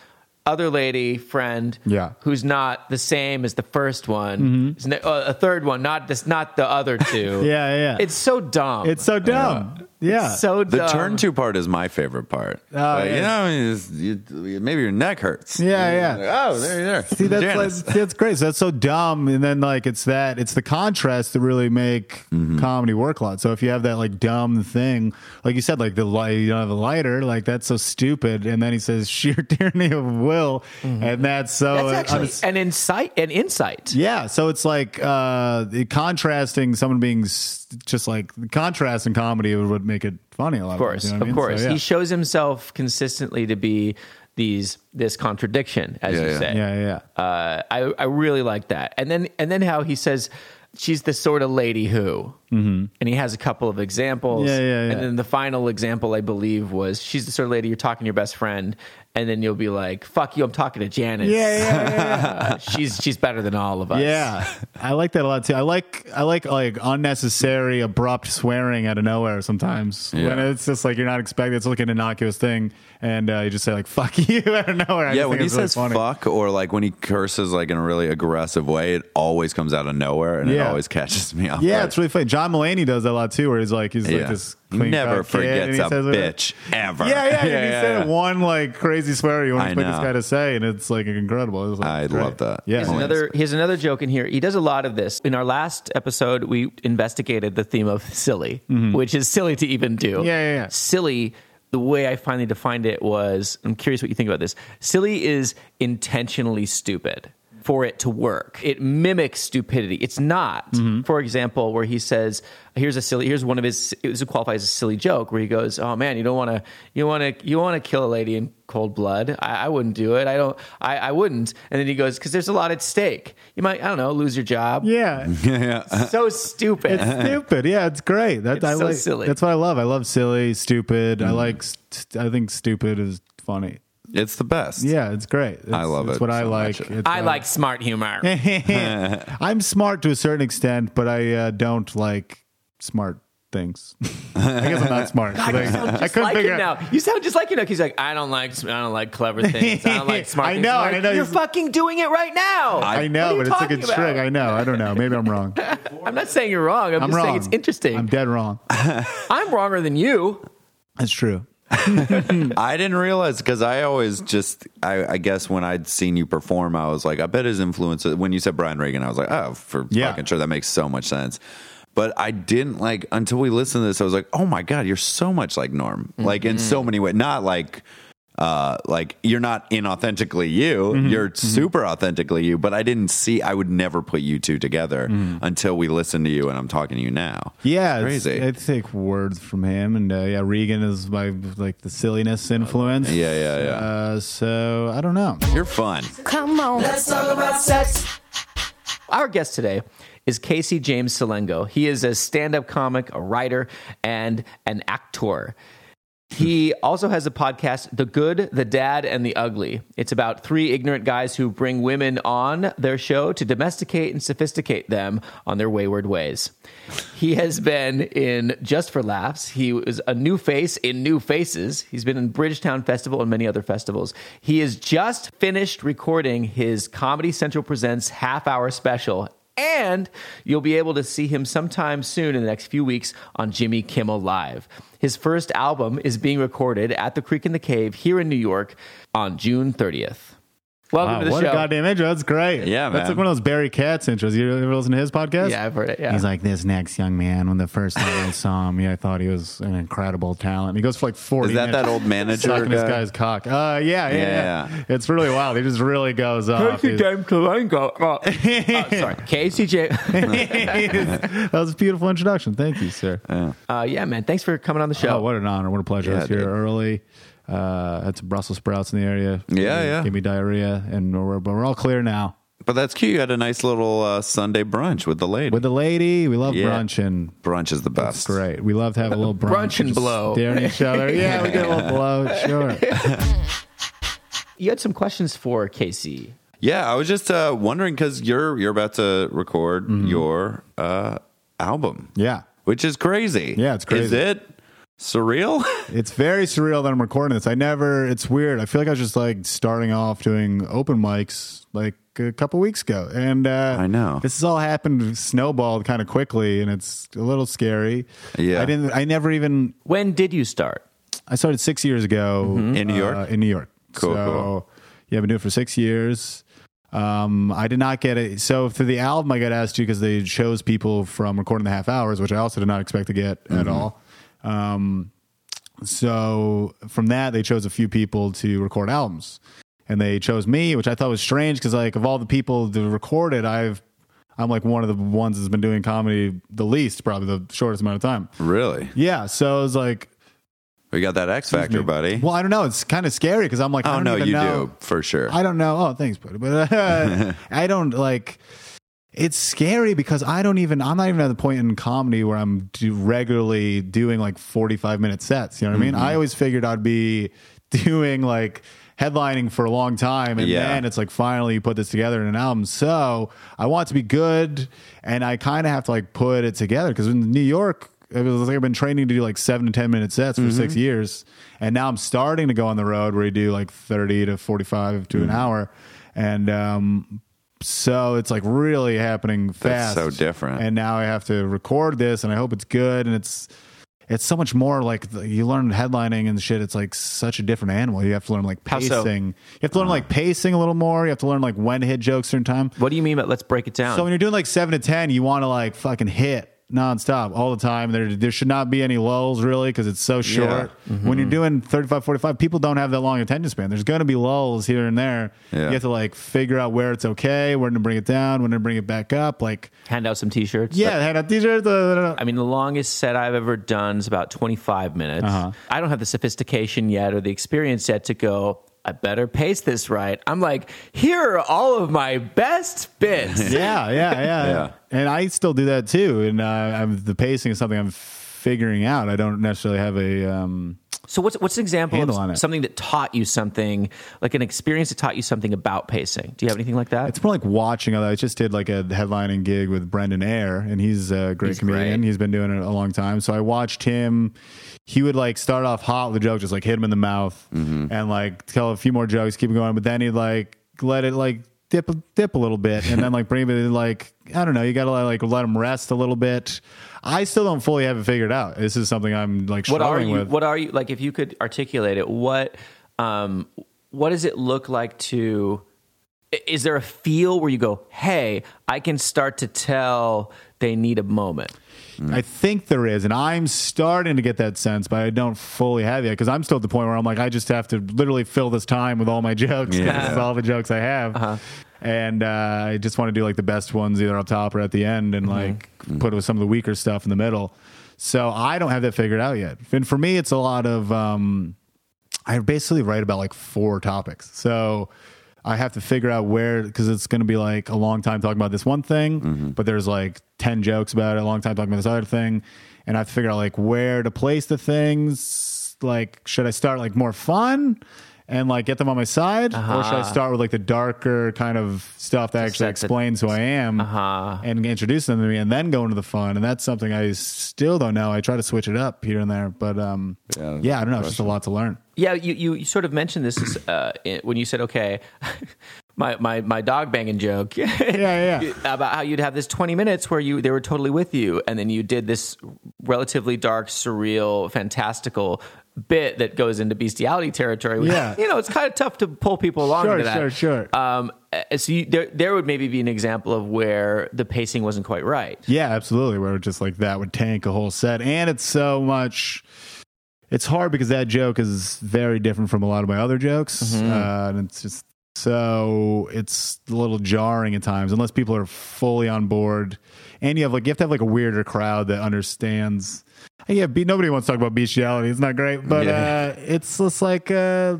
other lady friend, Yeah. Mm-hmm. who's not the same as the first one, n- uh, a third one, not this, not the other two. Yeah, yeah. It's so dumb. it's so dumb yeah so The turn to part is my favorite part. Oh, Like, yeah. You know, I mean, it's- you, maybe your neck hurts. Yeah, yeah. Like, oh, there, you are. See, that's like, Janice. that's great. So that's so dumb, and then like it's that it's the contrast that really make Mm-hmm. comedy work a lot. So if you have that like dumb thing, like you said, like the light, you don't have a lighter, like that's so stupid. And then he says sheer tyranny of will, and that's so Mm-hmm. That's actually unass- an insight, an insight. yeah. So it's like uh the contrasting someone being s- just like the contrast in comedy would, would make it funny a lot. Of course, you know what I of mean? course. So, yeah. He shows himself consistently to be these this contradiction, as Yeah, you yeah. say. Yeah, yeah, yeah. Uh, I I really like that, and then and then how he says she's the sort of lady who, mm-hmm. and he has a couple of examples. Yeah, yeah, yeah. And then the final example, I believe, was she's the sort of lady you're talking to your best friend, and then you'll be like, "Fuck you, I'm talking to Janice. Yeah, yeah, yeah, she's she's better than all of us." Yeah, I like that a lot too. I like I like like unnecessary, abrupt swearing out of nowhere. Sometimes Yeah. when it's just like you're not expecting, it's like an innocuous thing, and uh, you just say like "fuck you" out of nowhere. I yeah, when he it's really says funny. fuck or like when he curses like in a really aggressive way, it always comes out of nowhere and it always catches me off. Yeah, guard. it's really funny. John Mulaney does that a lot too, where he's like he's like this He clean never cut kid, and forgets he a says it- bitch ever. Yeah, yeah. Yeah, and he yeah, said yeah. one like crazy swear you want I to expect this know. guy to say, and it's like incredible. It's like, I it's love that. Yeah, Here's another here's another joke in here. He does a lot of this. In our last episode, we investigated the theme of silly, which is silly to even do. Mm-hmm. Yeah, yeah, yeah. Silly. The way I finally defined it was, I'm curious what you think about this. Silly is intentionally stupid for it to work. It mimics stupidity. It's not. Mm-hmm. For example, where he says, "Here's a silly. Here's one of his. It was qualifies as a silly joke where he goes, "Oh man, you don't want to. You want to. You want to kill a lady in cold blood. I, I wouldn't do it. I don't. I, I wouldn't." And then he goes, "Because there's a lot at stake. You might. I don't know. Lose your job. Yeah. So stupid. It's stupid. Yeah, it's great. That It's I so like. silly. That's what I love. I love silly, stupid. I like. St- I think stupid is funny. It's the best. Yeah, it's great. It's, I love it's it what I so like. much. It's I what like smart humor. I'm smart to a certain extent, but I uh, don't like smart things. I guess I'm not smart. God, So you sound I just couldn't like figure him out. now. You sound just like him now. He's like, I don't like, I don't like clever things. I don't like smart I things. know, I'm like, I know. You're He's- fucking doing it right now. I know, but you it's a good talking trick. I know. I don't know. Maybe I'm wrong. I'm not saying you're wrong. I'm, I'm just wrong. saying it's interesting. I'm dead wrong. I'm, dead wrong. wronger than you. That's true. I didn't realize because I always just, I, I guess when I'd seen you perform, I was like, I bet his influence. When you said Brian Regan, I was like, oh, for Yeah. fucking sure, that makes so much sense. But I didn't like until we listened to this. I was like, oh my god, you're so much like Norm, like in so mm-hmm. many ways. Not like, uh, like you're not inauthentically you. You're super authentically you. But I didn't see. I would never put you two together until we listened to you, and I'm talking to you now. Yeah, It's it's- crazy. I take words from him, and uh, yeah, Regan is my like the silliness influence. Yeah, yeah, yeah. Uh, so I don't know. You're fun. Come on. Let's talk about sex. Our guest today is Casey James Salengo. He is a stand up comic, a writer, and an actor. He also has a podcast, The Good, the Dad, and the Ugly. It's about three ignorant guys who bring women on their show to domesticate and sophisticate them on their wayward ways. He has been in Just for Laughs. He was a new face in New Faces. He's been in Bridgetown Festival and many other festivals. He has just finished recording his Comedy Central Presents half hour special and you'll be able to see him sometime soon in the next few weeks on Jimmy Kimmel Live. His first album is being recorded at the Creek and the Cave here in New York on June 30th. Welcome Wow, to the what show. a goddamn intro. That's great. Yeah, That's man. like one of those Barry Katz intros. You ever listen to his podcast? yeah, I've heard it. Yeah. He's like this next young man. When the first time I saw him, yeah, I thought he was an incredible talent. He goes for like forty. Is that minutes that old manager sucking this guy's cock? Uh, yeah, yeah, yeah, Yeah. It's really wild. He just really goes off. Casey He's- James Salengo. Oh, sorry. Casey James. that was a beautiful introduction. Thank you, sir. uh, yeah, man. Thanks for coming on the show. Oh, what an honor! What a pleasure! I was here dude. early. Uh, had some Brussels sprouts in the area. Yeah, Gave- yeah. Gave me diarrhea, and we're but we're all clear now. But that's cute. You had a nice little uh, Sunday brunch with the lady. With the lady, we love Yeah. brunch and brunch is the That's best. great. We love to have a little brunch, Brunch and blow. staring each other. Yeah, we get a little blow. Sure. You had some questions for Casey. Yeah, I was just uh, wondering because you're you're about to record Mm-hmm. your uh, album, Yeah, which is crazy. Yeah, it's crazy. Is it surreal? it's very surreal that I'm recording this. I never. It's weird. I feel like I was just like starting off doing open mics like a couple weeks ago, and uh, I know. this has all happened snowballed kind of quickly, and it's a little scary. Yeah. I didn't. I never even. When did you start? I started six years ago In New uh, York? in New York. Cool, So, cool. Yeah, I've been doing it for six years. Um, I did not get it. So for the album, I got asked to because they chose people from recording the half hours, which I also did not expect to get Mm-hmm. at all. Um, so from that, they chose a few people to record albums, and they chose me, which I thought was strange because like of all the people that recorded, I've I'm like one of the ones that's been doing comedy the least, probably the shortest amount of time. really? Yeah, so it was like We got that X Factor, buddy. Well, I don't know. It's kind of scary because I'm like, I oh don't no, you know. do for sure. I don't know. Oh, thanks, buddy. But uh, I don't like. It's scary because I don't even. I'm not even at the point in comedy where I'm do regularly doing like 45 minute sets. You know what I mean? Mm-hmm. I always figured I'd be doing like headlining for a long time, and Yeah. then it's like finally you put this together in an album. So I want it to be good, and I kind of have to like put it together because in New York. It was like I've been training to do like seven to ten minute sets for six years, and now I'm starting to go on the road where you do like thirty to forty five to an hour, and um, so it's like really happening fast. That's so different. And now I have to record this, and I hope it's good. And it's it's so much more like the- you learn headlining and shit. It's like such a different animal. You have to learn like How so? pacing. You have to learn uh. like pacing a little more. You have to learn like when to hit jokes certain time. What do you mean? But let's break it down. So when you're doing like seven to ten, you want to like fucking hit nonstop all the time. There there should not be any lulls really because it's so short. Mm-hmm. When you're doing 35, 45, people don't have that long attention span. There's going to be lulls here and there. Yeah. You have to like figure out where it's okay, when to bring it down, when to bring it back up. Like Hand out some T-shirts. yeah, hand out t-shirts. I mean, the longest set I've ever done is about 25 minutes. Uh-huh. I don't have the sophistication yet or the experience yet to go, I better pace this right. I'm like, here are all of my best bits. yeah, yeah, yeah, Yeah. And I still do that too. And uh, I'm, the pacing is something I'm figuring out. I don't necessarily have a. Um, So what's what's an example Handle on of it. something that taught you something, like an experience that taught you something about pacing? Do you have anything like that? It's more like watching. Other, I just did like a headlining gig with Brendan Ayer, and he's a great He's comedian. great. He's been doing it a long time. So I watched him. He would like start off hot with a joke, just like hit him in the mouth, mm-hmm. and like tell a few more jokes, keep it going. But then he'd like let it like dip dip a little bit, and then like bring it like I don't know. You got to like let him rest a little bit. I still don't fully have it figured out. This is something I'm like what are struggling you? with. What are you like? If you could articulate it, what um, what does it look like to? Is there a feel where you go, "Hey, I can start to tell they need a moment"? I think there is, and I'm starting to get that sense, but I don't fully have yet because I'm still at the point where I'm like, I just have to literally fill this time with all my jokes. Yeah. This is all the jokes I have, and uh, I just want to do like the best ones either up top or at the end, and like put with some of the weaker stuff in the middle. So I don't have that figured out yet. And for me, it's a lot of um, I basically write about like four topics. So I have to figure out where because it's going to be like a long time talking about this one thing, but there's like ten jokes about it. A long time talking about this other thing, and I have to figure out like where to place the things. Like, should I start like more fun? And like get them on my side, or should I start with like the darker kind of stuff that actually set the- explains who I am Uh-huh. and introduce them to me, and then go into the fun? And that's something I still don't know. I try to switch it up here and there, but um, Yeah, yeah, I don't know. It's just a lot to learn. Yeah, you, you, you sort of mentioned this uh, when you said, okay, my, my, my dog banging joke. Yeah, yeah. About how you'd have this 20 minutes where you they were totally with you, and then you did this relatively dark, surreal, fantastical bit that goes into bestiality territory. which, Yeah. You know, it's kind of tough to pull people along Sure, into that. sure, sure. Um, uh, so you, there, there would maybe be an example of where the pacing wasn't quite right. Yeah, absolutely. Where just like that would tank a whole set, and it's so much. It's hard because that joke is very different from a lot of my other jokes, uh, and it's just so it's a little jarring at times unless people are fully on board. And you have like you have to have like a weirder crowd that understands. Yeah, be, nobody wants to talk about bestiality. It's not great, but Yeah. uh, it's just like. Uh,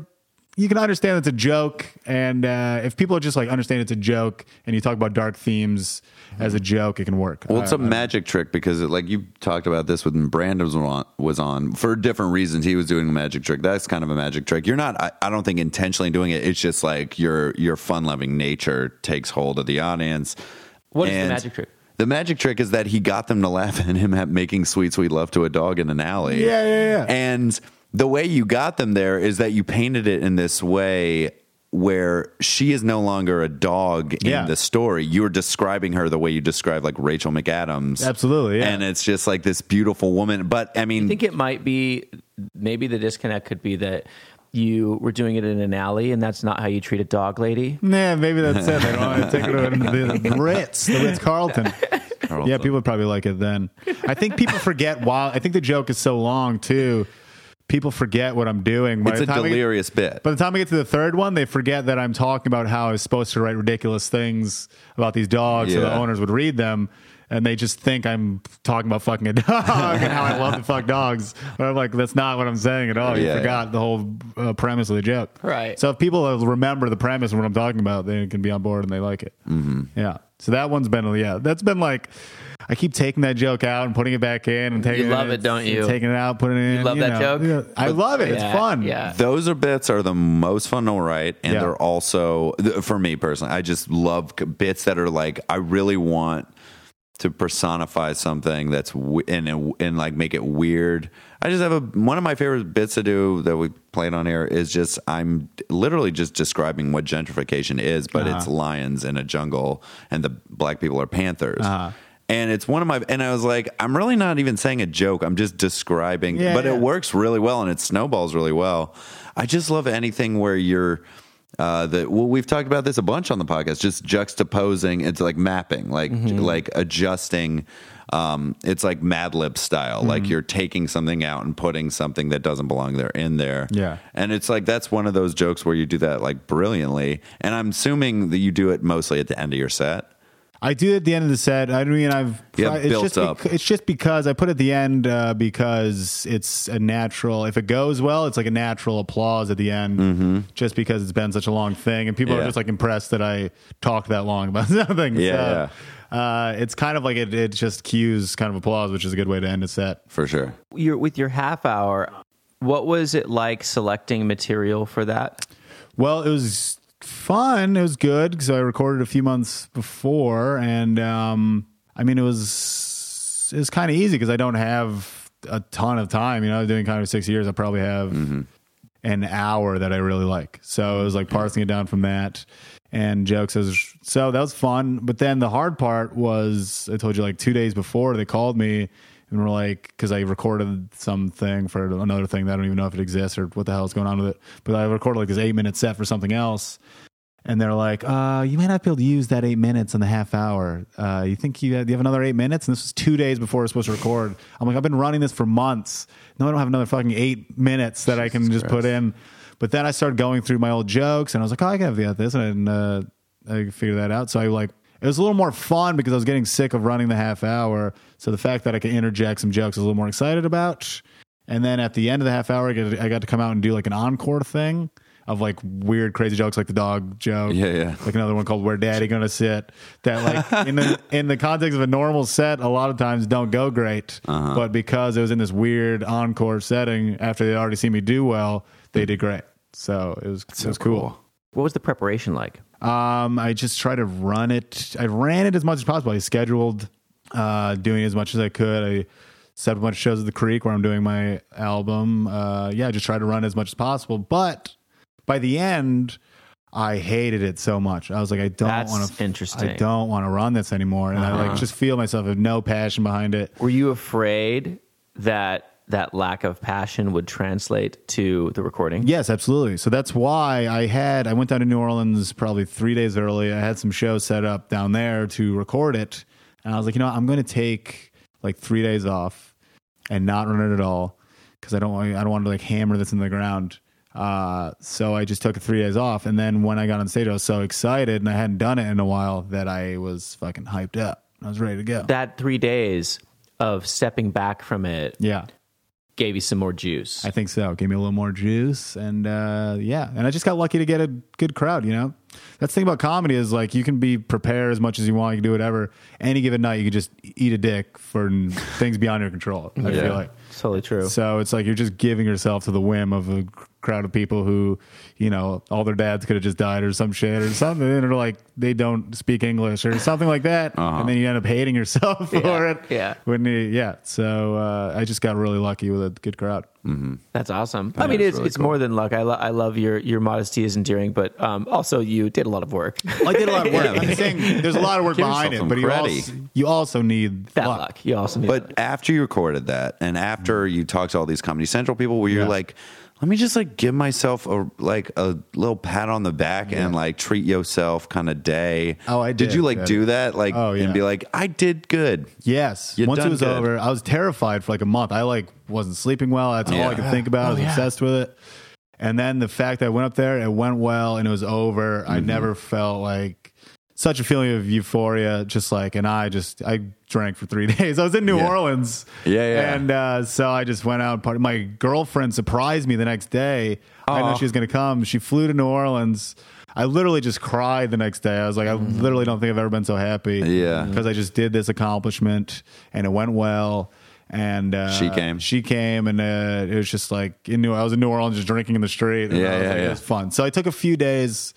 you can understand it's a joke, and uh, if people just like understand it's a joke, and you talk about dark themes as a joke, it can work. Well, it's a a magic trick because, it, like you talked about this when Brandon was on, was on for different reasons. He was doing a magic trick. That's kind of a magic trick. You're not. I, I don't think intentionally doing it. It's just like your your fun loving nature takes hold of the audience. What is the magic trick? The magic trick is that he got them to laugh at him at making sweet sweet love to a dog in an alley. Yeah, yeah, yeah. And the way you got them there is that you painted it in this way where she is no longer a dog in Yeah. the story. You're describing her the way you describe like Rachel McAdams. Absolutely, yeah. And it's just like this beautiful woman. But I mean, I think it might be maybe the disconnect could be that you were doing it in an alley and that's not how you treat a dog lady. Nah, maybe that's it. They don't want to take it to the Ritz, the Ritz Carlton. Yeah, people would probably like it then. I think people forget while I think the joke is so long too. People forget what I'm doing. By it's the a time I get- delirious bit. By the time I get to the third one, they forget that I'm talking about how I was supposed to write ridiculous things about these dogs so the owners would read them. And they just think I'm talking about fucking a dog and how I love to fuck dogs. But I'm like, that's not what I'm saying at all. You Yeah, forgot the whole uh, premise of the joke. Right. So if people remember the premise of what I'm talking about, they can be on board and they like it. Mm-hmm. Yeah. So that one's been, yeah, that's been like, I keep taking that joke out and putting it back in and taking it. you love it, and don't you? Taking it out, putting it in. You love that know. joke? Yeah. I love it. It's fun. Yeah. Those are bits are the most fun to write, and Yeah. they're also for me personally. I just love bits that are like I really want to personify something that's w- and and like make it weird. I just have a one of my favorite bits to do that we played on here is just I'm literally just describing what gentrification is, but it's uh-huh. lions in a jungle, and the black people are panthers. Uh-huh. And it's one of my, and I was like, I'm really not even saying a joke. I'm just describing, Yeah, but yeah. it works really well and it snowballs really well. I just love anything where you're, uh, the well, we've talked about this a bunch on the podcast. Just juxtaposing, it's like mapping, like Mm-hmm. like adjusting. Um, it's like Mad Lib style. Mm-hmm. Like you're taking something out and putting something that doesn't belong there in there. Yeah. and it's like that's one of those jokes where you do that like brilliantly. And I'm assuming that you do it mostly at the end of your set. I do at the end of the set. I mean, I've Yeah, it's built just up. it's just because I put it at the end uh, because it's a natural. If it goes well, it's like a natural applause at the end, just because it's been such a long thing, and people Mm-hmm. Yeah. are just like impressed that I talked that long about something. Yeah, so, Uh, it's kind of like it, it just cues kind of applause, which is a good way to end a set. For sure. Your with your half hour, what was it like selecting material for that? Well, it was fun. It was good because I recorded a few months before, and um, I mean, it was it was kind of easy because I don't have a ton of time. You know, doing kind of six years, I probably have an hour that I really like. So it was like parsing it down from that and jokes. As, so that was fun. But then the hard part was I told you like two days before they called me and we're like, because I recorded something for another thing that I don't even know if it exists or what the hell is going on with it. But I recorded like this eight minute set for something else. And they're like, uh, you might not be able to use that eight minutes in the half hour. Uh, you think you, do you have another eight minutes? And this was two days before I was supposed to record. I'm like, I've been running this for months. No, I don't have another fucking eight minutes that I can just put in. But then I started going through my old jokes and I was like, oh, I can have this. And uh, I figured that out. So I like, it was a little more fun because I was getting sick of running the half hour. So the fact that I could interject some jokes I was a little more excited about. And then at the end of the half hour, I got, I got to come out and do like an encore thing of like weird, crazy jokes, like the dog joke. Yeah, yeah. Like another one called "Where Daddy Gonna Sit." That like in the in the context of a normal set, a lot of times don't go great. Uh-huh. But because it was in this weird encore setting, after they already seen me do well, they did great. So it was it was cool. What was the preparation like? Um, I just try to run it. I ran it as much as possible. I scheduled uh, doing as much as I could. I set up a bunch of shows at the Creek where I'm doing my album. Uh, yeah, I just try to run as much as possible. But by the end, I hated it so much. I was like, I don't want to. interesting. I don't want to run this anymore, and I like just feel myself have no passion behind it. Were you afraid that that lack of passion would translate to the recording? Yes, absolutely. So that's why I had I went down to New Orleans probably three days early. I had some shows set up down there to record it, and I was like, you know, I'm going to take like three days off and not run it at all because I don't want I don't want to like hammer this in the ground. Uh, so I just took three days off, and then when I got on stage, I was so excited, and I hadn't done it in a while that I was fucking hyped up. I was ready to go. That three days of stepping back from it yeah. gave you some more juice. I think so. Gave me a little more juice, and uh, yeah, and I just got lucky to get a good crowd. You know, that's the thing about comedy is like you can be prepared as much as you want. You can do whatever. Any given night, you can just eat a dick for things beyond your control. I feel like It's totally true. so. It's like you're just giving yourself to the whim of a crowd of people who, you know, all their dads could have just died or some shit or something, or like they don't speak English or something like that, and then you end up hating yourself for it. yeah. When you, yeah. So uh, I just got really lucky with a good crowd. That's awesome. I mean, it's really it's cool. more than luck. I, lo- I love your your modesty is endearing, but um, also you did a lot of work. I did a lot of work. Yeah. I'm saying there's a lot of work Give behind it, but you also, you also need that luck. luck. You also need But after you recorded that, and after you talked to all these Comedy Central people, where you're Yeah. like, let me just like give myself a like a little pat on the back and like treat yourself kind of day. Oh, I Did did, you like yeah. do that? Like, Oh, yeah. and be like, I did good. Yes. You Once it was good. over, I was terrified for like a month. I like wasn't sleeping well. That's all I could think about. I was obsessed with it. And then the fact that I went up there, it went well, and it was over. I Mm-hmm. never felt like such a feeling of euphoria. Just like, and I just I drank for three days. I was in New Yeah. Orleans, Yeah, yeah. and uh, so I just went out. and party. My girlfriend surprised me the next day. I know she was going to come. She flew to New Orleans. I literally just cried the next day. I was like, I literally don't think I've ever been so happy. Yeah. because I just did this accomplishment and it went well. And uh, She came. She came, and uh, it was just like in New. I was in New Orleans, just drinking in the street. and Yeah, I was yeah, like, yeah. It was fun. So I took a few days.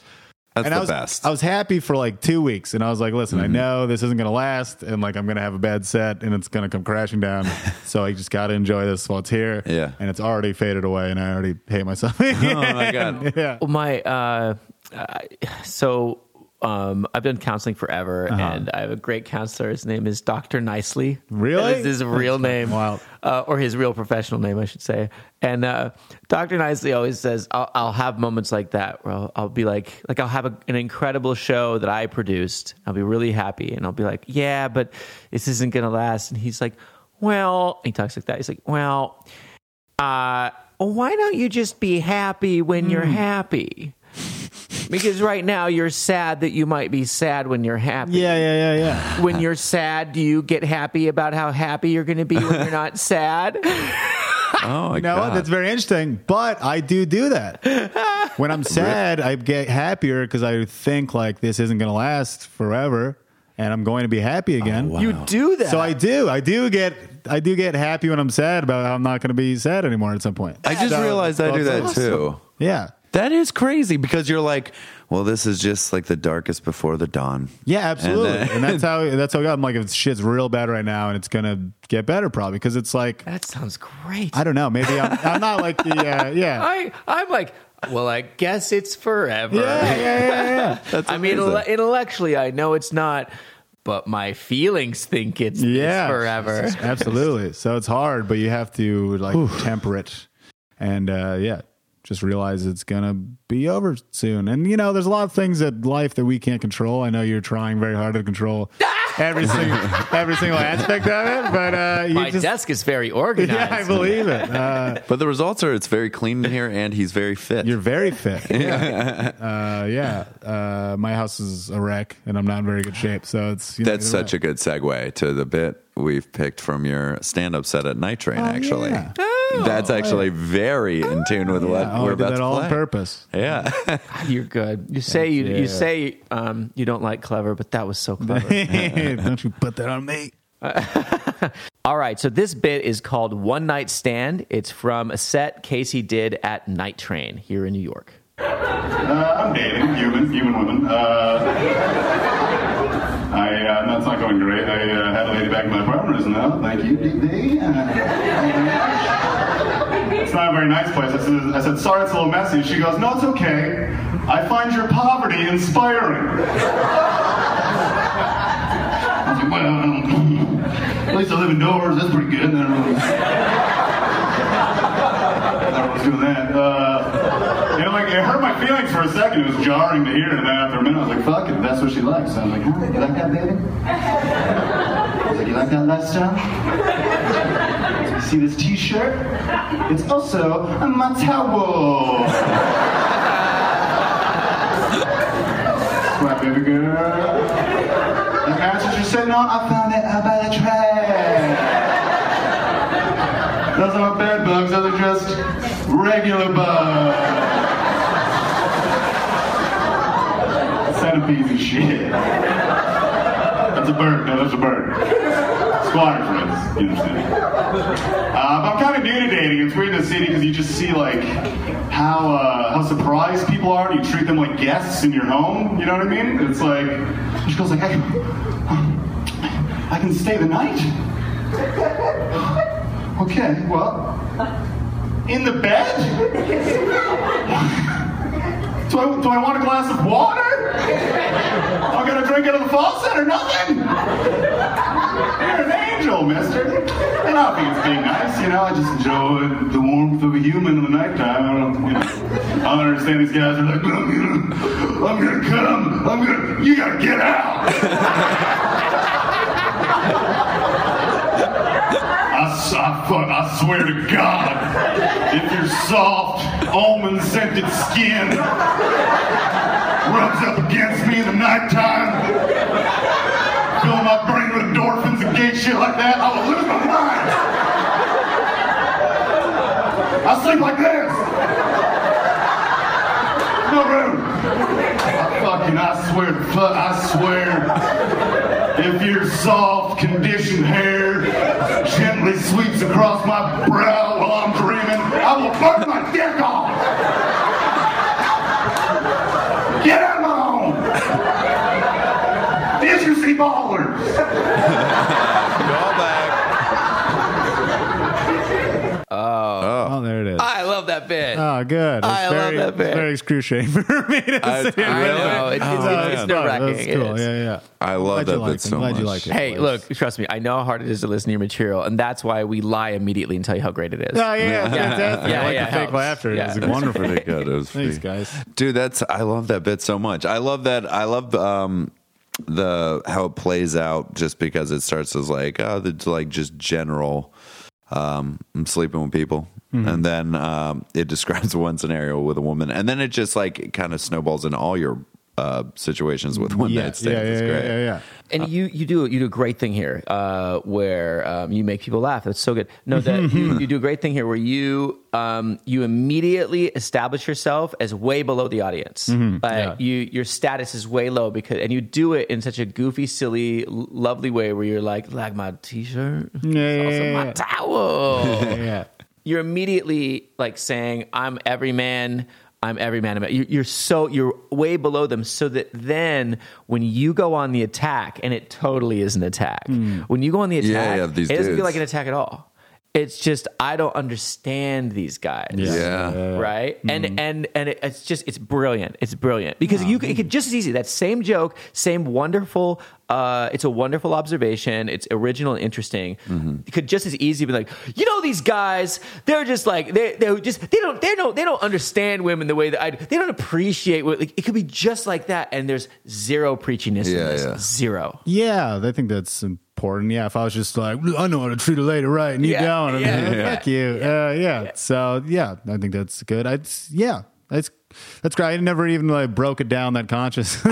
That's and the I was, best. I was happy for like two weeks, and I was like, "Listen, Mm-hmm. I know this isn't going to last, and like I'm going to have a bad set, and it's going to come crashing down. so I just got to enjoy this while it's here. Yeah. and it's already faded away, and I already hate myself. oh my god. yeah, Well, my uh, uh, so um, I've done counseling forever, and I have a great counselor. His name is Doctor Nicely. Really? That is his real name, Wild. uh, or his real professional name, I should say. And uh, Doctor Nicely always says, I'll, "I'll have moments like that where I'll, I'll be like, like I'll have a, an incredible show that I produced. I'll be really happy, and I'll be like, yeah, but this isn't gonna last. And he's like, well, he talks like that. He's like, well, uh, why don't you just be happy when you're happy? Because right now you're sad that you might be sad when you're happy. yeah, yeah, yeah, yeah. When you're sad, do you get happy about how happy you're going to be when you're not sad? Oh my You know what? That's very interesting. But I do do that. when I'm sad, I get happier because I think like this isn't going to last forever, and I'm going to be happy oh, again. You do that. So I do. I do get. I do get happy when I'm sad about how I'm not going to be sad anymore at some point. I just So- realized I do that Awesome. too. Yeah. That is crazy because you're like, well, this is just like the darkest before the dawn. Yeah, absolutely. And And, that's how that's how I'm like if shit's real bad right now and it's gonna get better probably because it's like that sounds great. I don't know maybe I'm, I'm not like the uh, yeah I, I'm like, well, I guess it's forever. yeah yeah yeah yeah. I mean, intellectually, I know it's not, but my feelings think it's, it's yeah forever. absolutely so it's hard but you have to like temper it and uh yeah just realize it's gonna be over soon and you know there's a lot of things that life that we can't control i know you're trying very hard to control every single every single aspect of it but uh you My just desk is very organized. yeah i believe it uh But the results are it's very clean in here and he's very fit. You're very fit. Yeah. uh, yeah. Uh, my house is a wreck and I'm not in very good shape. So it's, you know, That's such a good segue to the bit we've picked from your stand up set at Night Train, actually. yeah. That's actually very in tune with what Oh, we're I did about that to all play. on purpose. Yeah. You're good. You say you, you. you say um, you don't like clever, but that was so clever. Don't you put that on me. All right, so this bit is called One Night Stand. It's from a set Casey did at Night Train here in New York. Uh, I'm dating human, human women. Uh, I, uh, that's not going great. I uh, had a lady back in my apartment just now. Thank you, DD. Uh, thank you very much. It's not a very nice place. I said, I said, sorry, it's a little messy. She goes, no, it's okay. I find your poverty inspiring. I was well, at least I live indoors. That's pretty good. And everyone's, everyone's doing that. Uh, know, like, it hurt my feelings for a second. It was jarring to hear. And then after a minute, I was like, fuck it. That's what she likes. I was like, huh, you like that, baby? I was like, you like that lifestyle? See this t-shirt? It's also my towel. What, baby girl? The mattress you're sitting on, I found it out by the trash. Those aren't bed bugs, those are just regular bugs. Centipedes and shit. That's a bird, no, that's a bird. Squatter friends, you understand. Uh, I'm kind of new to dating. It's weird in the city because you just see like how uh, how surprised people are. You treat them like guests in your home. You know what I mean? It's like she goes like, "Hey, I can stay the night." okay, well, in the bed. Do I, do I want a glass of water? I'm gonna drink out of the faucet or nothing? Angel, mister. And I don't think it's being nice, you know. I just enjoy the warmth of a human in the nighttime. I don't, you know, I don't understand these guys are like, I'm gonna, I'm gonna come. I'm gonna, you gotta get out. I, I, fuck, I swear to God, if your soft, almond scented skin rubs up against me in the nighttime, fill my brain with endorphins and gay shit like that, I will lose my mind. I sleep like this. No room. I fucking, I swear, I swear, if your soft, conditioned hair gently sweeps across my brow while I'm dreaming, I will burn my dick off. Get out of my home. Did you see ballers? Call back. Oh, there it is. I love that bit. Oh, good. It's I love very, that bit. It's very excruciating for me to I- say. I really. know. It's- Oh, it's- man. it's fun. nerve-wracking. That's cool. is. Yeah, yeah. I love that you bit like so I'm glad you like it. Hey, look, trust me. I know how hard it is to listen to your material, and that's why we lie immediately and tell you how great it is. Oh, yeah, it's fantastic. Yeah, I like yeah, the fake helps. laughter. Yeah. It's wonderful. Pretty good. It was Thanks, guys. Dude, that's I love that bit so much. I love that. I love um the how it plays out just because it starts as like oh the like just general um I'm sleeping with people. And then um it describes one scenario with a woman and then it just like kind of snowballs in all your uh situations with one Yeah, night stands. yeah, it's yeah, great. yeah, yeah. And you you do you do a great thing here, uh, where um, you make people laugh. That's so good. No, that you, you do a great thing here, where you um, you immediately establish yourself as way below the audience. Like you your status is way low because, and you do it in such a goofy, silly, lovely way where you're like, like my t-shirt, Yeah, yeah, also yeah, my yeah. towel. Yeah, yeah. you're immediately like saying, "I'm every man." I'm every man. You- You're so you're way below them, so that then when you go on the attack, and it totally is an attack. Hmm. When you go on the attack, yeah, these it doesn't dudes. feel like an attack at all. It's just I don't understand these guys. Yeah. Right, and and and it, it's just it's brilliant. It's brilliant because you it could just as easy that same joke, same wonderful. Uh, it's a wonderful observation. It's original and interesting. It could just as easy be like, you know, these guys, they're just like they they just they don't they don't they don't understand women the way that I do. They don't appreciate what like, it could be just like that. And there's zero preachiness in Yeah, this. yeah. Zero. Yeah, I think that's important. Yeah, if I was just like, I know how to treat a lady right, and you Yeah, don't, I'd yeah, yeah. fuck you. Uh, yeah. So yeah, I think that's good. I yeah, that's that's great. I never even like broke it down that conscious. so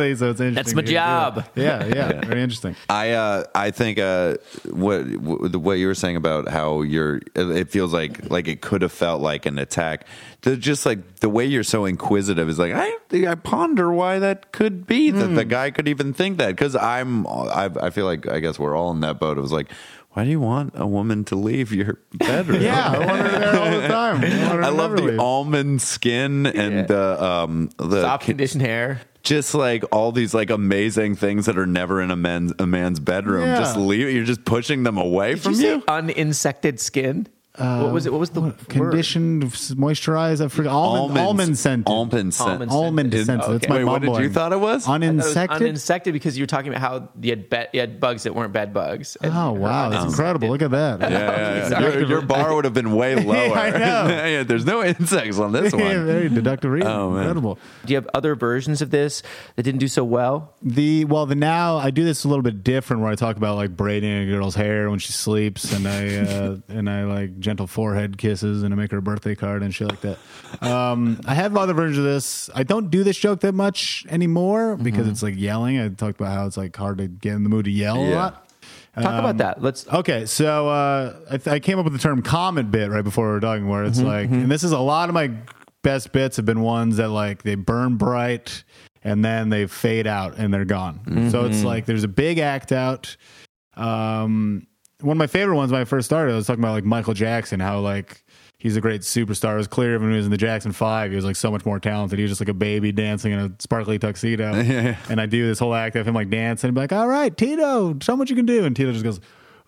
it's interesting. That's my job. that. Yeah, yeah, very interesting. I uh, I think uh, what what what you were saying about how you're it feels like like it could have felt like an attack. The, just like the way you're so inquisitive is like I I ponder why that could be that Hmm. the guy could even think that because I'm I I feel like I guess we're all in that boat. It was like. Why do you want a woman to leave your bedroom? Yeah, I want her there all the time. I, I love the leave. almond skin and the um the Soft conditioned hair. just like all these like amazing things that are never in a man's a man's bedroom. Yeah. Just leave. You're just pushing them away Did from you say you. uninsected skin? What was it? What was the word? Conditioned, moisturized. I forgot. Almond, almond scented. Almond scent. Almond Almond scented. scented. That's my Wait, what did you mumbling. thought it was? I thought it was Uninsected. uninsected because you were talking about how you had, be- you had bugs that weren't bed bugs. And Oh wow, that's incredible! Look at that. Yeah, yeah, yeah. Your, your bar would have been way lower. I know. yeah, there's no insects on this one. very deductive reading. Oh, man. Incredible. Do you have other versions of this that didn't do so well? The well, the now I do this a little bit different, where I talk about like braiding a girl's hair when she sleeps, and I uh, and I like gentle forehead kisses, and I make her a birthday card and shit like that. Um, I have other versions of this. I don't do this joke that much anymore because it's like yelling. I talked about how it's like hard to get in the mood to yell a Yeah. lot. Talk about that. Let's. Okay, so uh, I, th- I came up with the term "comet bit" right before we were talking, where it's like, and this is a lot of my best bits have been ones that like they burn bright and then they fade out and they're gone. So it's like there's a big act out. Um, one of my favorite ones when I first started, I was talking about like Michael Jackson, how like he's a great superstar. It was clear when he was in the Jackson Five, he was like so much more talented. He was just like a baby dancing in a sparkly tuxedo. And I do this whole act of him like dancing and be like, "All right, Tito, show 'em what you can do." And Tito just goes.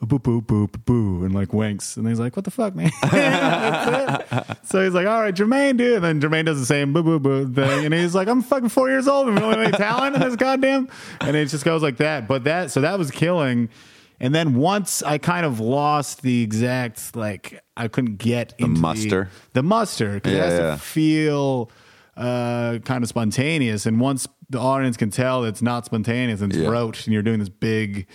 Boo boo boo boo boo and like winks and he's like, "What the fuck, man?" So he's like, "All right, Jermaine, dude." And then Jermaine does the same boo boo boo thing, and he's like, "I'm fucking four years old and really any talent in this goddamn." And it just goes like that. But that so that was killing. And then once I kind of lost the exact like I couldn't get the into muster? the, muster because it Yeah, has yeah. to feel uh, kind of spontaneous. And once the audience can tell it's not spontaneous and it's Yeah. rote, and you're doing this big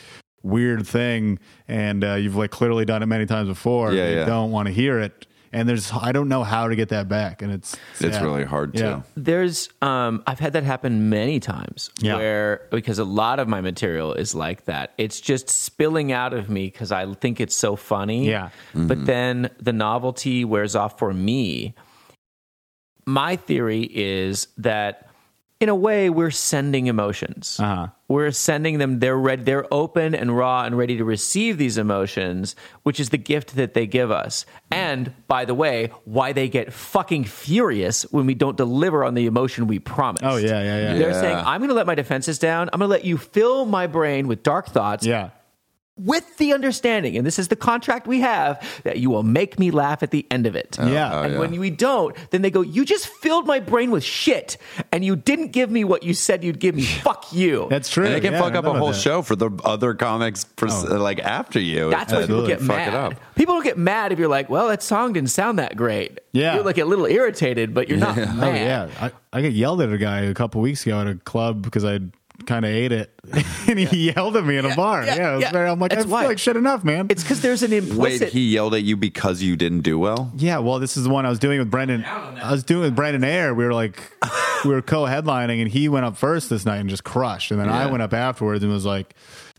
weird thing, and uh, you've like clearly done it many times before, Yeah, they yeah. don't want to hear it. And there's I don't know how to get that back, and it's It's sad. really hard Yeah. to. There's, um, I've had that happen many times Yeah. where, because a lot of my material is like that. It's just spilling out of me because I think it's so funny. Yeah. But then the novelty wears off for me. My theory is that in a way we're sending emotions. Uh-huh. We're sending them they're ready they're open and raw and ready to receive these emotions, which is the gift that they give us. And by the way, why they get fucking furious when we don't deliver on the emotion we promised. Oh yeah, yeah, yeah, They're Yeah. saying, I'm going to let my defenses down. I'm going to let you fill my brain with dark thoughts yeah. With the understanding, and this is the contract we have, that you will make me laugh at the end of it. Oh, yeah. Oh, and yeah. when we don't, then they go, You just filled my brain with shit, and you didn't give me what you said you'd give me. Fuck you. That's true. And they can Yeah, fuck up a whole that. show for the other comics, pers- oh. like after you. That's why people Absolutely. get Fuck mad. it up. People don't get mad if you're like, well, that song didn't sound that great. Yeah. You're like a little irritated, but you're not Oh mad. yeah, I, I got yelled at a guy a couple weeks ago at a club because I kind of ate it, and he yelled at me in a bar. yeah, Yeah, it was yeah. very, I'm like, That's I feel why. like shit enough, man. It's because there's an Wait, implicit. he yelled at you because you didn't do well? Yeah, well, this is the one I was doing with Brendan. I was doing with Brendan Air. We were like, we were co-headlining, and he went up first this night and just crushed. And then I Yeah. went up afterwards and was like,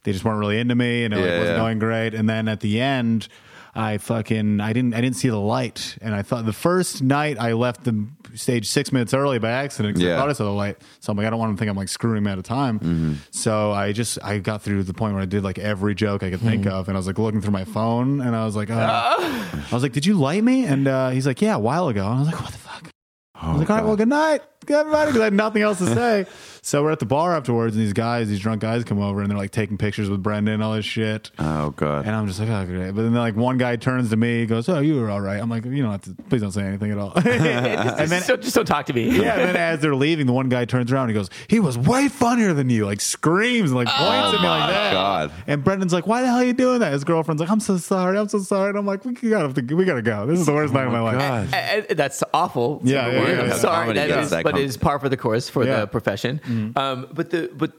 they just weren't really into me, and it like, Yeah, wasn't yeah. going great. And then at the end, I fucking I didn't I didn't see the light, and I thought the first night I left the stage six minutes early by accident because Yeah. I thought I saw the light. So I'm like, I don't want to think I'm like screwing him out of time. Mm-hmm. So I just I got through the point where I did like every joke I could think Mm-hmm. of, and I was like looking through my phone, and I was like, oh. I was like, "Did you light me?" And uh, he's like, "Yeah, a while ago." And I was like, "What the fuck?" I was like, "All right, well, good night, good everybody," because I had nothing else to say. so we're at the bar afterwards, and these guys, these drunk guys, come over, and they're like taking pictures with Brendan and all this shit. Oh, God. And I'm just like, oh, great. But then like one guy turns to me, goes, "Oh, you were all right." I'm like, "You don't have to. Please don't say anything at all." and then, just don't talk to me. Yeah, and then as they're leaving, the one guy turns around and he goes, "He was way funnier than you!" Like screams and like points at me like that. God. And Brendan's like, "Why the hell are you doing that?" His girlfriend's like, "I'm so sorry, I'm so sorry." And I'm like, "We gotta, we gotta go. This is the worst night of my life." God. And- and that's awful. Yeah, yeah, yeah, yeah. Sorry, Comedy that gets that but com- it is par for the course for Yeah. Mm-hmm. Profession. Um, but the but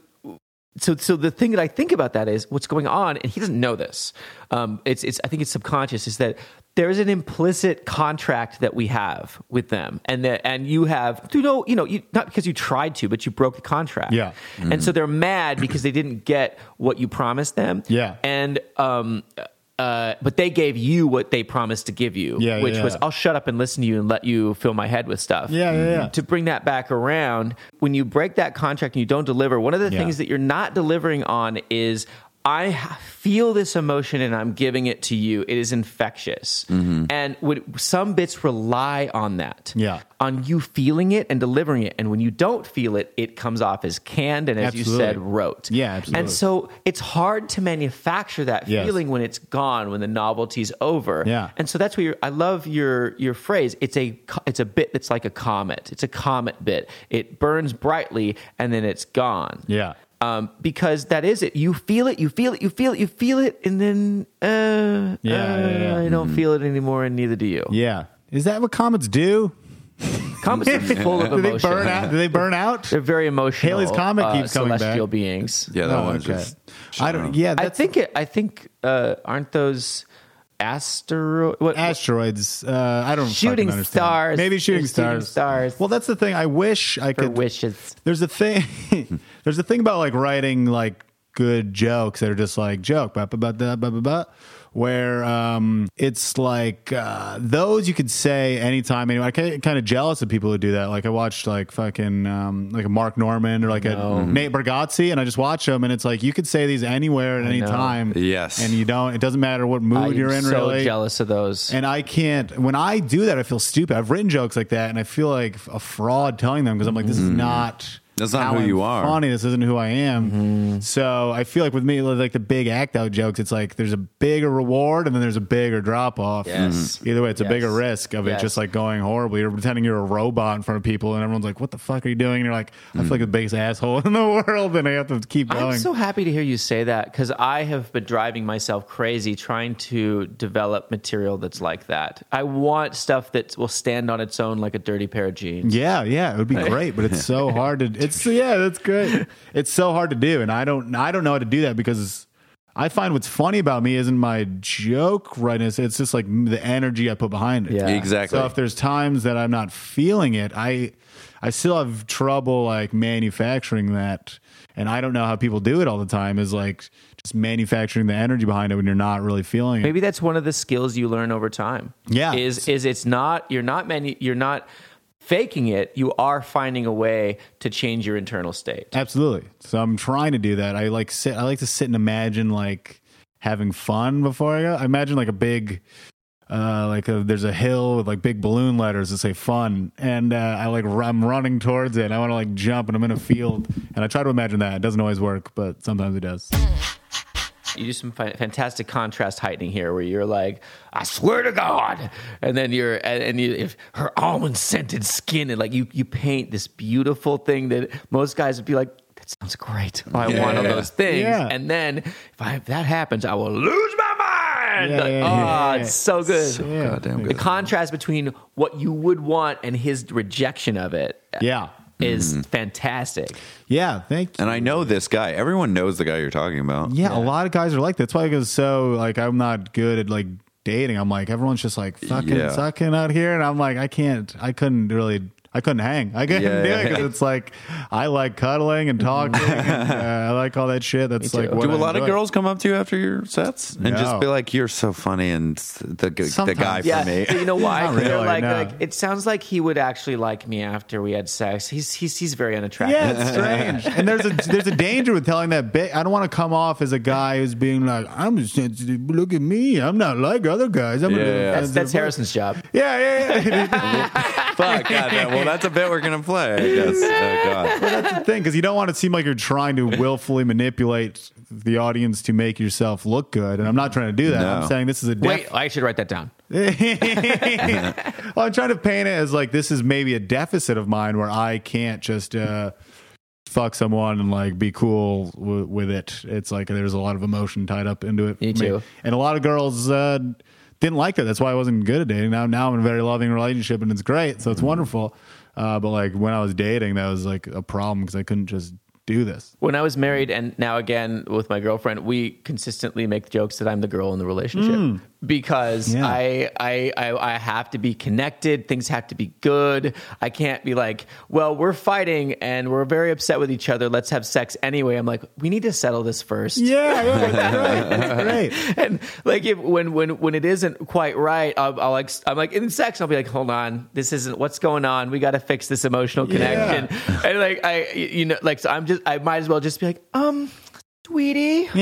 so so the thing that I think about that is what's going on, and he doesn't know this. Um, it's it's I think it's subconscious. Is that there's an implicit contract that we have with them, and that and you have you know you know you, not because you tried to, but you broke the contract. Yeah. and so they're mad because they didn't get what you promised them. Yeah. and um. Uh, but they gave you what they promised to give you, Yeah, yeah, which was yeah. I'll shut up and listen to you and let you fill my head with stuff. Yeah, yeah, yeah. To bring that back around, when you break that contract and you don't deliver, one of the things that you're not delivering on is I feel this emotion and I'm giving it to you. It is infectious. Mm-hmm. And would, some bits rely on that. Yeah. On you feeling it and delivering it. And when you don't feel it, it comes off as canned and, as you said, rote. Yeah, absolutely. And so it's hard to manufacture that Yes. feeling when it's gone, when the novelty's over. Yeah. And so that's where you're, I love your your phrase. It's a it's a bit that's like a comet. It's a comet bit. It burns brightly and then it's gone. Yeah. Um, because that is it. You feel it. You feel it. You feel it. You feel it, and then uh, Yeah, uh, yeah, yeah. I don't feel it anymore, and neither do you. Yeah. Is that what comets do? Comets are full of do they emotion. burn out? Do they burn out? They're very emotional. Halley's Comet uh, keeps coming back. celestial beings. Yeah, that Oh, one's okay. just. I don't. Yeah, I think it. I think uh, aren't those asteroid? What, asteroids. Uh, I don't Shooting stars. Maybe shooting They're shooting stars. stars. Well, that's the thing. I wish I could. wishes. There's a thing. there's a thing about like writing like good jokes that are just like joke, da, ba ba ba, where um, it's like uh, those you could say anytime. Anyway, I get kind of jealous of people who do that. Like I watched like fucking um, like a Mark Normand or like a Nate Bargatze, and I just watch them, and it's like you could say these anywhere at any know. time. Yes. and you don't. It doesn't matter what mood I'm you're in. so really, jealous of those. and I can't, when I do that, I feel stupid. I've written jokes like that and I feel like a fraud telling them because I'm like, this is not. That's not how who I'm you are. Funny, this isn't who I am. Mm-hmm. So I feel like with me, like the big act out jokes, it's like there's a bigger reward and then there's a bigger drop off. Yes. Mm-hmm. Either way, it's a Yes. bigger risk of it just like going horribly or pretending you're a robot in front of people and everyone's like, what the fuck are you doing? And you're like, I feel like mm. the biggest asshole in the world and I have to keep going. I'm so happy to hear you say that because I have been driving myself crazy trying to develop material that's like that. I want stuff that will stand on its own like a dirty pair of jeans. Yeah, yeah, it would be great, but it's so hard to. It's yeah, that's great. It's so hard to do, and I don't. I don't know how to do that because I find what's funny about me isn't my joke rightness. It's just like the energy I put behind it. Yeah. Exactly. So if there's times that I'm not feeling it, I I still have trouble like manufacturing that, and I don't know how people do it all the time. Is like just manufacturing the energy behind it when you're not really feeling it. Maybe that's one of the skills you learn over time. Yeah. Is is it's not you're not many you're not faking it, you are finding a way to change your internal state. Absolutely. So I'm trying to do that. I like sit. I like to sit and imagine like having fun before I go. I imagine like a big, uh, like a, there's a hill with like big balloon letters that say fun, and uh, I like I'm running towards it. and I want to like jump, and I'm in a field, and I try to imagine that. It doesn't always work, but sometimes it does. You do some fantastic contrast heightening here, where you're like, "I swear to God," and then you're and, and you, if her almond scented skin, and like you you paint this beautiful thing that most guys would be like, "That sounds great. I want all Yeah. those things." Yeah. And then if, I, if that happens, I will lose my mind. Yeah, Like, yeah, oh, yeah, yeah. it's so good. Yeah. Goddamn The contrast between what you would want and his rejection of it Yeah. Is Mm-hmm. fantastic. Yeah. Thank you. And I know this guy. Everyone knows the guy you're talking about. Yeah, a lot of guys are like that. That's why I go so like I'm not good at like dating. I'm like everyone's just like fucking Yeah. sucking out here, and I'm like I can't. I couldn't really. I couldn't hang. I couldn't Yeah, do yeah, it because yeah. it's like I like cuddling and talking. and, uh, I like all that shit. That's like what Do a I lot of girls come up to you after your sets and No. just be like, "You're so funny," and the the Sometimes. guy for me. but you know why? They're really, like, no. like, it sounds like he would actually like me after we had sex. He's he's he's, he's very unattractive. Yeah, it's strange. and there's a there's a danger with telling that bit. I don't want to come off as a guy who's being like, I'm just sensitive. Look at me. I'm not like other guys. I'm Yeah, a yeah. That's, that's Harrison's job. Yeah, yeah, yeah. Fuck, goddamn. Well, that's a bit we're gonna play. I guess. Oh, God. that's the thing because you don't want to seem like you're trying to willfully manipulate the audience to make yourself look good. And I'm not trying to do that. No. I'm saying this is a def- Wait, I should write that down. well, I'm trying to paint it as like this is maybe a deficit of mine where I can't just uh, fuck someone and like be cool w- with it. It's like there's a lot of emotion tied up into it. Me too. And a lot of girls uh, didn't like it. That's why I wasn't good at dating. Now, now I'm in a very loving relationship and it's great. So it's wonderful. Uh, but like when I was dating, that was like a problem because I couldn't just do this. When I was married and now again with my girlfriend, we consistently make jokes that I'm the girl in the relationship because Yeah. I, I I I have to be connected. Things have to be good. I can't be like, well, we're fighting and we're very upset with each other. Let's have sex anyway. I'm like, we need to settle this first. Yeah, yeah, great. great. and like if when when when it isn't quite right, I'll, I'll like I'm like in sex, I'll be like, hold on, this isn't what's going on. We got to fix this emotional connection. And like I, you know, like so I'm just I might as well just be like, um, sweetie,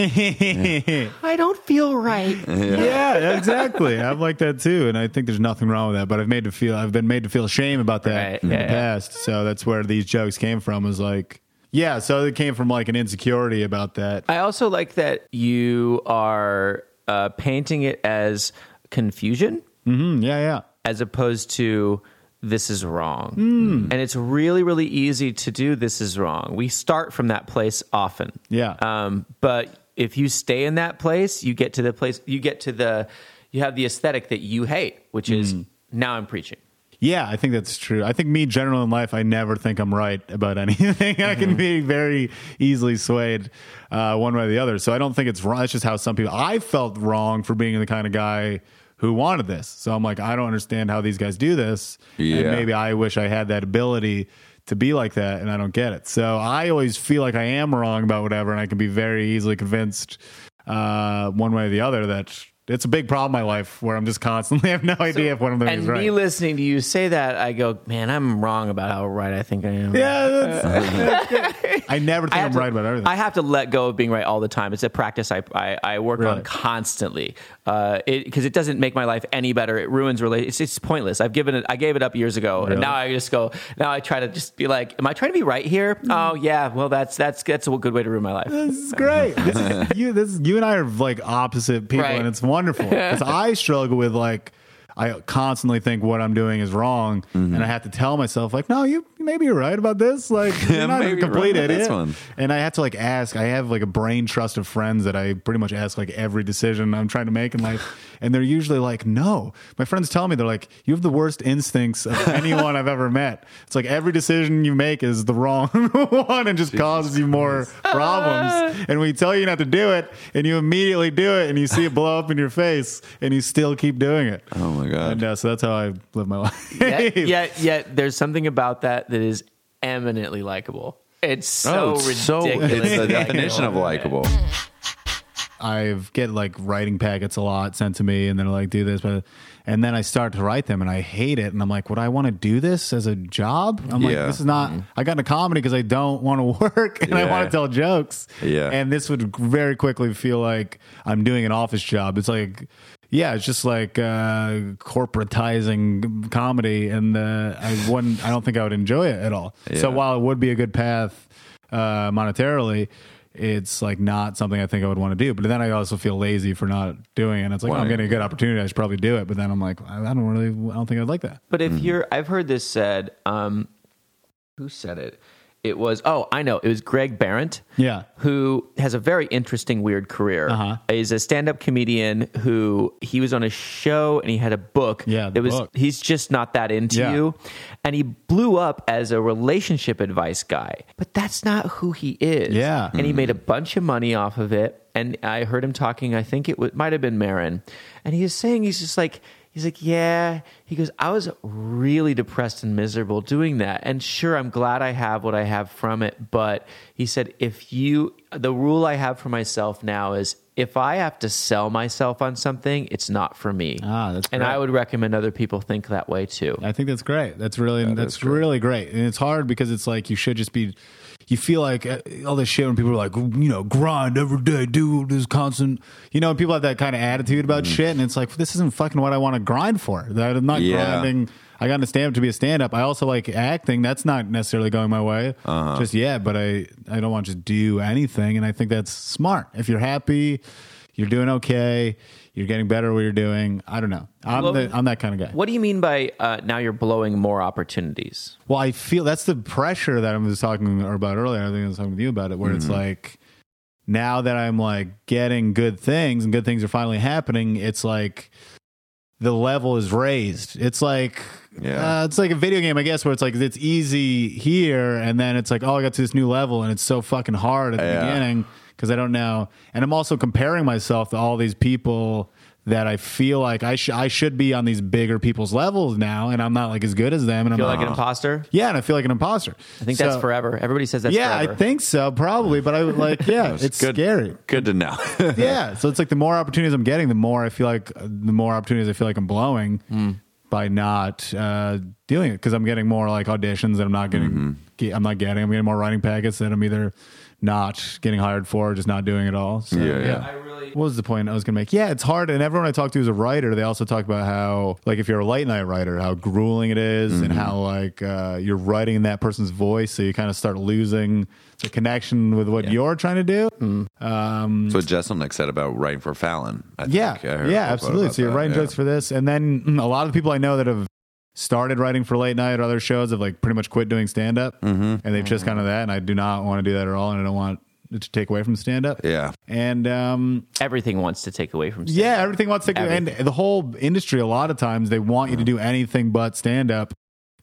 I don't feel right. yeah, exactly. I'm like that too, and I think there's nothing wrong with that. But I've made to feel I've been made to feel shame about that Right, in yeah, the yeah. past. So that's where these jokes came from. Was like, yeah. So it came from like an insecurity about that. I also like that you are uh, painting it as confusion Mm, yeah, yeah. as opposed to this is wrong. Hmm. And it's really, really easy to do this is wrong. We start from that place often. Yeah. Um, but if you stay in that place, you get to the place, you get to the, you have the aesthetic that you hate, which is Hmm. now I'm preaching. Yeah, I think that's true. I think me, general in life, I never think I'm right about anything. I can be very easily swayed uh, one way or the other. So I don't think it's wrong. It's just how some people. I felt wrong for being the kind of guy who wanted this. So I'm like, I don't understand how these guys do this. Yeah. And maybe I wish I had that ability to be like that, and I don't get it. So I always feel like I am wrong about whatever, and I can be very easily convinced uh, one way or the other that. It's a big problem in my life where I'm just constantly have no idea if one of them And is right. me listening to you say that, I go, man, I'm wrong about how right I think I am. Yeah, that's, that's good. I never think I I'm to- right about everything. I have to let go of being right all the time. It's a practice I I, I work on Really? constantly because it, 'cause it doesn't make my life any better. It ruins relationships. It's, it's pointless. I've given it. I gave it up years ago, and now I just go. Now I try to just be like, am I trying to be right here? Mm. Oh yeah. Well, that's that's that's a good way to ruin my life. this is great. This is, you, this, you and I are like opposite people, Right. and it's wonderful because I struggle with like I constantly think what I'm doing is wrong, Mm-hmm. and I have to tell myself like, no, you maybe you're right about this. Like you're not a complete right idiot. And I have to like ask. I have like a brain trust of friends that I pretty much ask like every decision I'm trying to make in life, and they're usually like, no. My friends tell me they're like, you have the worst instincts of anyone I've ever met. It's like every decision you make is the wrong one and just causes you more problems. And we tell you not to do it, and you immediately do it, and you see it blow up in your face, and you still keep doing it. Oh my god. And uh, so that's how I live my life. yet, yet, yet there's something about that that is eminently likable. It's so oh, it's so ridiculous. it's the definition of likable. I get like writing packets a lot sent to me, and then like do this, but and then I start to write them, and I hate it, and I'm like, would I want to do this as a job? I'm like, this is not. I got into comedy because I don't want to work and I want to tell jokes. Yeah. and this would very quickly feel like I'm doing an office job. It's like. Yeah, it's just like uh, corporatizing comedy, and uh, I wouldn't. I don't think I would enjoy it at all. So while it would be a good path uh, monetarily, it's like not something I think I would want to do. But then I also feel lazy for not doing it. It's like, oh, I'm getting a good opportunity. I should probably do it. But then I'm like, I I don't really, I don't think I'd like that. But if you're, I've heard this said. Um, who said it? It was. Oh, I know. It was Greg Behrendt. Yeah. Who has a very interesting, weird career. Uh-huh. He's a stand-up comedian who he was on a show and he had a book. Yeah, it was. book. He's just not that into Yeah. you, and he blew up as a relationship advice guy. But that's not who he is. Yeah. and he made a bunch of money off of it. And I heard him talking. I think it might have been Maron, and he was saying he's just like he's like yeah. He goes, I was really depressed and miserable doing that, and sure, I'm glad I have what I have from it. But he said, if you, the rule I have for myself now is. If I have to sell myself on something, it's not for me. Ah, that's great. and. I would recommend other people think that way too. I think that's great. That's really, that's great. really great. And it's hard because it's like, you should just be, you feel like uh, all this shit when people are like, you know, grind every day, do this constant, you know, people have that kind of attitude about Mm-hmm. shit. And it's like, this isn't fucking what I want to grind for. That I'm not Yeah. grinding. I got into stand up to be a stand up. I also like acting. That's not necessarily going my way Uh-huh. just yet, but I, I don't want to just do anything. And I think that's smart. If you're happy, you're doing okay, you're getting better at what you're doing. I don't know. I'm, Well, the, I'm that kind of guy. What do you mean by uh, now you're blowing more opportunities? Well, I feel that's the pressure that I was talking about earlier. I think I was talking with you about it, where Mm-hmm. it's like now that I'm like getting good things and good things are finally happening, it's like the level is raised. It's like Yeah. uh, it's like a video game, I guess, where it's like it's easy here, and then it's like, oh, I got to this new level, and it's so fucking hard at the Yeah. beginning because I don't know, and I'm also comparing myself to all these people that I feel like I should I should be on these bigger people's levels now, and I'm not like as good as them, and I'm Feel like an imposter? yeah, and I feel like an imposter. I think that's forever. Everybody says that. yeah, forever. I think so, probably. But I would like, yeah, it's good. scary. Good to know. Yeah, so it's like the more opportunities I'm getting, the more I feel like the more opportunities I feel like I'm blowing Hmm. by not uh, doing it because I'm getting more like auditions that I'm not getting. Mm-hmm. I'm not getting. I'm getting more writing packets that I'm either not getting hired for or just not doing it all. So, Yeah, yeah. I really. What was the point I was going to make? Yeah, it's hard. And everyone I talk to who's a writer, they also talk about how, like, if you're a late night writer, how grueling it is and Mm-hmm. how, like, uh, you're writing in that person's voice. So you kind of start losing the connection with what you're trying to do. Um, That's what Jeselnik said about writing for Fallon. I yeah. I Yeah, absolutely. So you're that, writing yeah. jokes for this. And then mm, a lot of the people I know that have started writing for late night or other shows have, like, pretty much quit doing stand up. Mm-hmm. And they've just kind of that. And I do not want to do that at all. And I don't want it to take away from stand up. Yeah. And, um, Everything wants to take away from. Yeah, everything wants to go. And Everything. the whole industry, a lot of times, they want you to do anything but stand up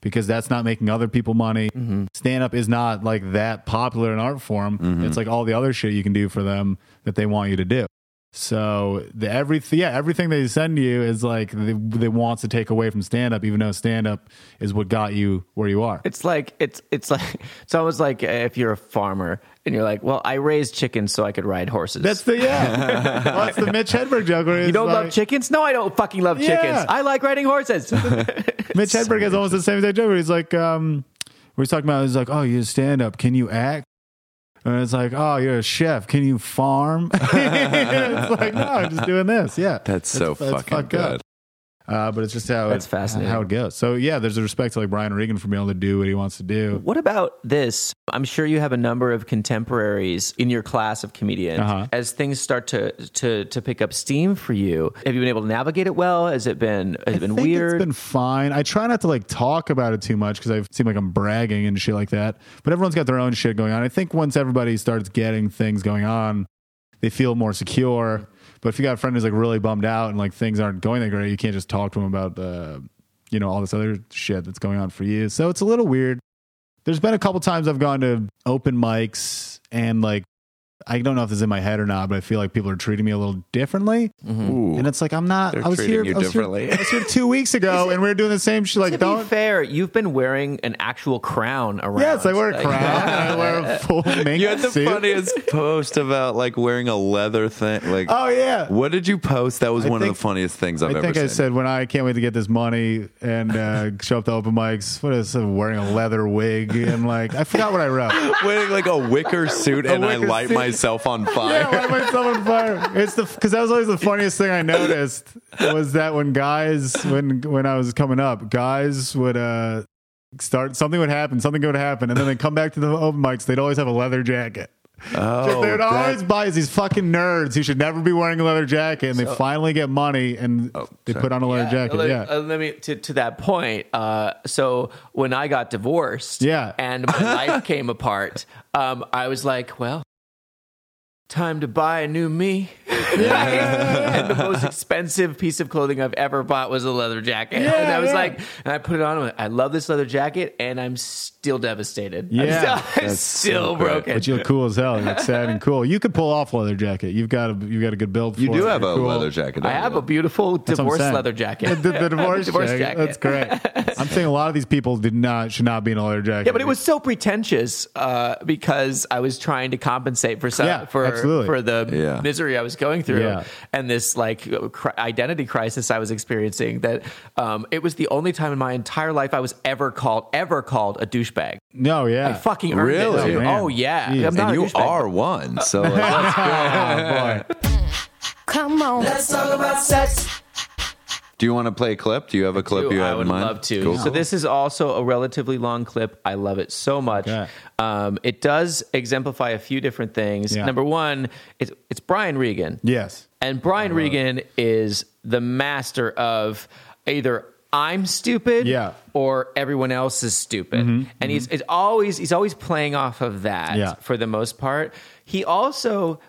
because that's not making other people money. Stand up is not like that popular an art form. It's like all the other shit you can do for them that they want you to do. So the everything, yeah, everything they send you is like they, they wants to take away from stand up, even though stand up is what got you where you are. It's like it's it's like it's almost like uh, if you're a farmer and you're like, well, I raised chickens so I could ride horses. That's the yeah. well, that's the Mitch Hedberg joke. You don't like, love chickens? No, I don't fucking love Yeah. chickens. I like riding horses. Mitch Hedberg has almost the same joke. Where he's like, um, where he's talking about, he's like, oh, you stand up, can you act? And it's like, oh, you're a chef, can you farm? it's like, no, I'm just doing this. Yeah, That's so fucking fucked good. Uh, but it's just how That's it, fascinating. how it goes. So yeah, there's a respect to like Brian Regan for being able to do what he wants to do. What about this? I'm sure you have a number of contemporaries in your class of comedians. Uh-huh. As things start to, to to pick up steam for you, have you been able to navigate it well? Has it been has it been weird? It's been fine. I try not to like talk about it too much because I seem like I'm bragging and shit like that. But everyone's got their own shit going on. I think once everybody starts getting things going on, they feel more secure. But if you got a friend who's like really bummed out and like things aren't going that great, you can't just talk to him about the, you know, all this other shit that's going on for you. So it's a little weird. There's been a couple times I've gone to open mics and like I don't know if this is in my head or not, but I feel like people are treating me a little differently. Ooh. And it's like I'm not. They're I was here. you I was here- I was here two weeks ago, and we were doing the same shit. Like, to don't. be fair, you've been wearing an actual crown around. Yes, I wear a Like- crown. I wear a full mink You had the suit. funniest post about like wearing a leather thing. Like, Oh yeah. what did you post? That was I one of the funniest things I've I ever think seen. I said when I can't wait to get this money and uh, show up to open mics. What is it, wearing a leather wig and like I forgot what I wrote. wearing like a wicker suit and I light suit. Myself on Yeah, fire. light myself on fire. It's the because that was always the funniest thing I noticed was that when guys when when I was coming up, guys would uh start something would happen, something would happen, and then they come back to the open mics. They'd always have a leather jacket. Oh, they would that- always buy these fucking nerds who should never be wearing a leather jacket, and they finally get money and they put on a leather jacket. Let, yeah. uh, let me to, to that point. Uh, so when I got divorced, Yeah. and my life came apart, um, I was like, well, time to buy a new me. Yeah. and the most expensive piece of clothing I've ever bought was a leather jacket. Yeah, and I was yeah. like, and I put it on. I'm like, I love this leather jacket, and I'm still devastated. I'm Yeah. still, I'm still so great. broken. but you look cool as hell. You look sad and cool. You could pull off leather jacket. You've got a you've got a good build. You for do it. have a You're cool. leather jacket. I have you? a beautiful That's divorce leather jacket. The, the divorce, Divorce jacket. jacket. That's great. I'm saying a lot of these people did not should not be in a leather jacket. Yeah, but it was so pretentious uh, because I was trying to compensate for some, Yeah, for absolutely. for the Yeah. misery I was going through Yeah. and this like cri- identity crisis I was experiencing. That um, it was the only time in my entire life I was ever called ever called a douchebag. no, yeah. I fucking earned Really? it. Oh. Oh yeah, I'm not and you douchebag. are one. So like, that's oh boy. Come on. Let's talk about sex. Do you want to play a clip? Do you have a clip you I have would in mind? love to. Cool. So this is also a relatively long clip. I love it so much. Okay. Um, it does exemplify a few different things. Yeah. Number one, it's it's Brian Regan. Yes. And Brian Regan is the master of either I'm stupid Yeah. Mm-hmm. or everyone else is stupid. And he's it's always he's always playing off of that Yeah. for the most part. He also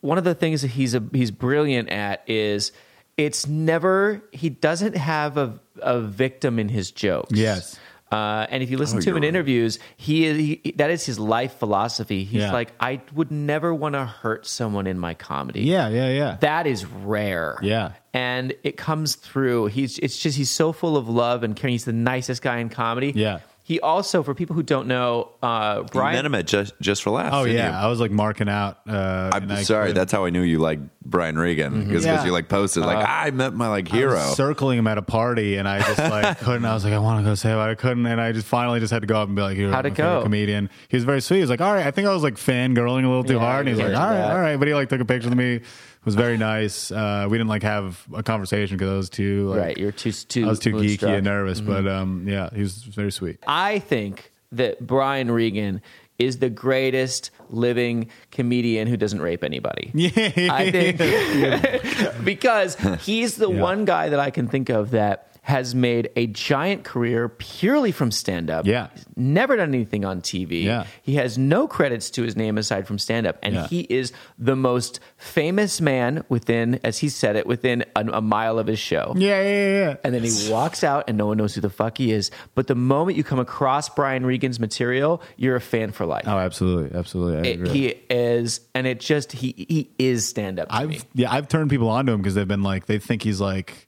one of the things that he's a, he's brilliant at is it's never he doesn't have a a victim in his jokes. Yes. Uh, and if you listen Oh, to him in right. interviews, he, is, he that is his life philosophy. He's Yeah. like, I would never want to hurt someone in my comedy Yeah, yeah, yeah. that is rare. Yeah. And it comes through. He's it's just he's so full of love and caring. He's the nicest guy in comedy. Yeah. He also, for people who don't know, uh, You Brian. met him at just just for laughs. oh yeah. you? I was like marking out. Uh, I'm sorry. couldn't- That's how I knew you like Brian Regan because Yeah. you like posted like I met my like I hero. was circling him at a party, and I just like couldn't. I was like, I want to go say, it, but I couldn't, and I just finally just had to go up and be like, "Here, How'd I'm it a go? Comedian. He was very sweet. He was like, "All right." I think I was like fangirling a little too Yeah, hard, and he's like, "All right, that. all right." But he like took a picture with me. Was very nice. Uh, we didn't like have a conversation because I was too like, right, you're too too. I was too geeky moonstruck. and nervous. Mm-hmm. But um, yeah, he was very sweet. I think that Brian Regan is the greatest living comedian who doesn't rape anybody. Yeah, I think because he's the Yeah. one guy that I can think of that has made a giant career purely from stand up. Yeah. He's never done anything on TV. Yeah. He has no credits to his name aside from stand up. And Yeah. he is the most famous man within, as he said it, within a, a mile of his show. yeah, yeah, yeah. And then he walks out and no one knows who the fuck he is. But the moment you come across Brian Regan's material, you're a fan for life. Oh, absolutely, absolutely. I It- he is, and it just, he, he is stand up. I've yeah, I've turned people onto him because they've been like they think he's like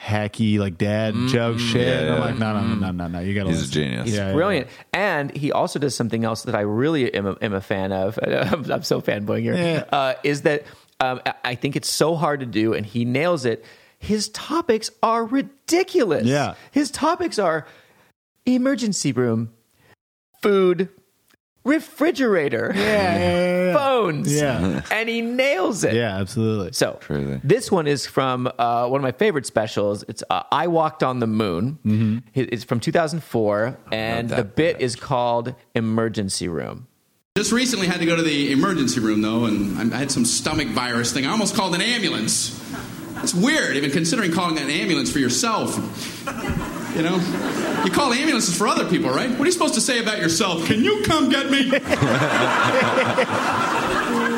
hacky like dad joke shit. Yeah, and I'm like, no, no, no, no, no. You gotta. He's a listen. genius. He's Yeah, yeah, brilliant. And he also does something else that I really am a, am a fan of. I'm, I'm so fanboying here. Yeah. Uh, is that um, I- I think it's so hard to do, and he nails it. His topics are ridiculous. Yeah. His topics are emergency room, food, refrigerator, Yeah, yeah, yeah, yeah. phones, Yeah. and he nails it. Yeah, absolutely. So Truly. this one is from uh, one of my favorite specials. It's uh, "I Walked on the Moon." Mm-hmm. It's from 2004, and the bit is called "Emergency Room." Just recently had to go to the emergency room though, and I had some stomach virus thing. I almost called an ambulance. It's weird, even considering calling an ambulance for yourself. You know, you call ambulances for other people, right? What are you supposed to say about yourself? Can you come get me? yeah,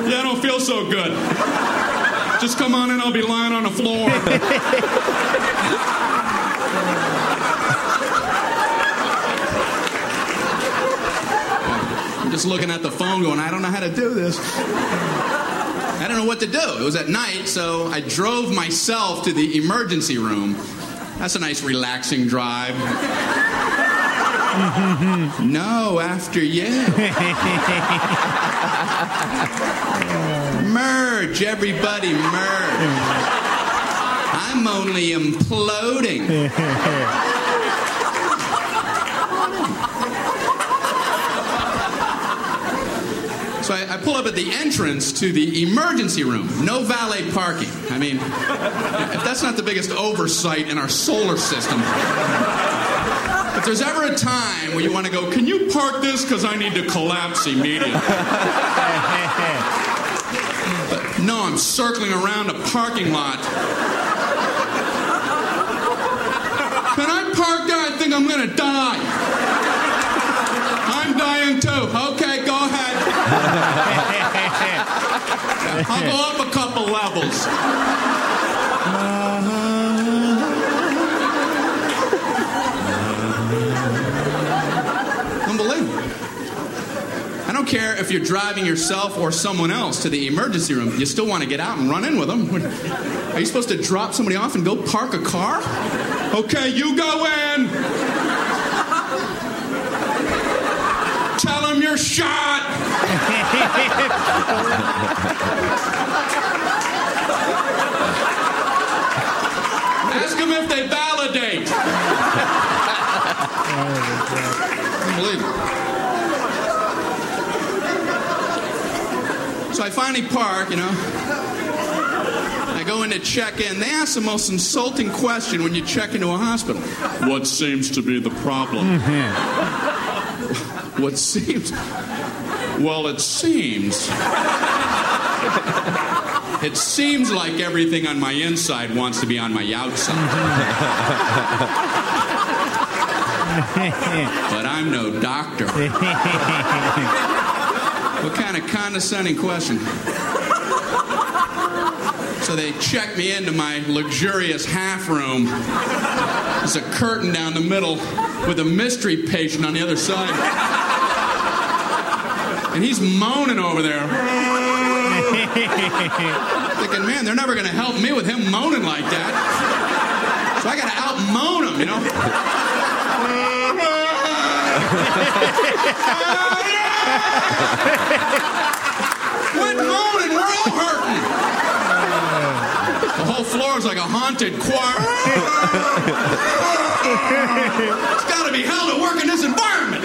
I don't feel so good. Just come on in, I'll be lying on the floor. I'm just looking at the phone going, I don't know how to do this. I don't know what to do. It was at night, so I drove myself to the emergency room. That's a nice relaxing drive. no, after you. merge, everybody, merge. I'm only imploding. So I, I pull up at the entrance to the emergency room. No valet parking. I mean, if that's not the biggest oversight in our solar system. If there's ever a time where you want to go, can you park this because I need to collapse immediately? But no, I'm circling around a parking lot. Can I park there? I think I'm going to die. I'm dying too. Okay. I'll go up a couple levels. Unbelievable. I don't care if you're driving yourself or someone else to the emergency room. You still want to get out and run in with them. Are you supposed to drop somebody off and go park a car? Okay, you go in. Tell them you're shot. Ask them if they validate. Unbelievable. So I finally park, you know. I go in to check in. They ask the most insulting question when you check into a hospital. What seems to be the problem? Mm-hmm. What seems? Well, it seems. It seems like everything on my inside wants to be on my outside. but I'm no doctor. what kind of condescending question? So they check me into my luxurious half room. There's a curtain down the middle with a mystery patient on the other side. And he's moaning over there. Thinking, man, they're never going to help me with him moaning like that. So I got to out moan him, you know? Quit moaning, we're all hurting. The whole floor is like a haunted choir. it's got to be hell to work in this environment.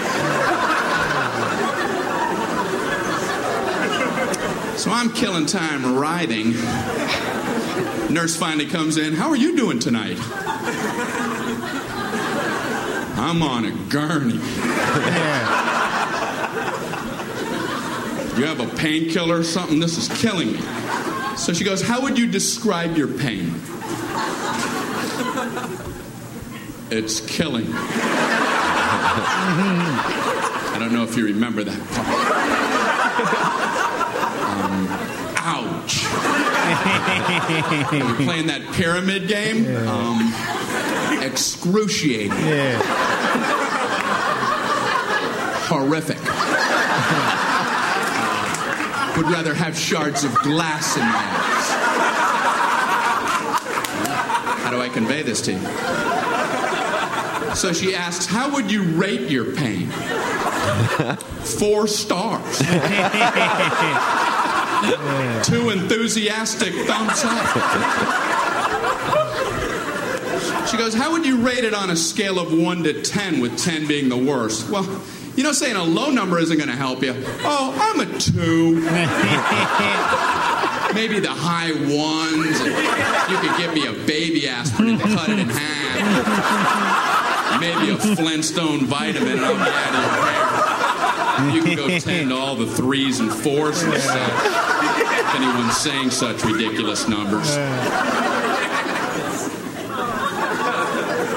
So I'm killing time writhing. Nurse finally comes in. How are you doing tonight? I'm on a gurney. You have a painkiller or something? This is killing me. So she goes, How would you describe your pain? It's killing. me." I don't know if you remember that part. Um, ouch. We're playing that pyramid game. Um, excruciating. Yeah. Horrific. Would rather have shards of glass in my eyes. How do I convey this to you? So she asks, How would you rate your pain? Four stars. Two enthusiastic thumbs up. She goes, How would you rate it on a scale of 1 to 10, with 10 being the worst? Well, You know, saying a low number isn't going to help you. Oh, I'm a two. Maybe the high ones. You could give me a baby aspirin and cut it in half. Maybe a Flintstone vitamin and I'll be out of your hair. You can go tend to all the threes and fours and anyone's saying such ridiculous numbers.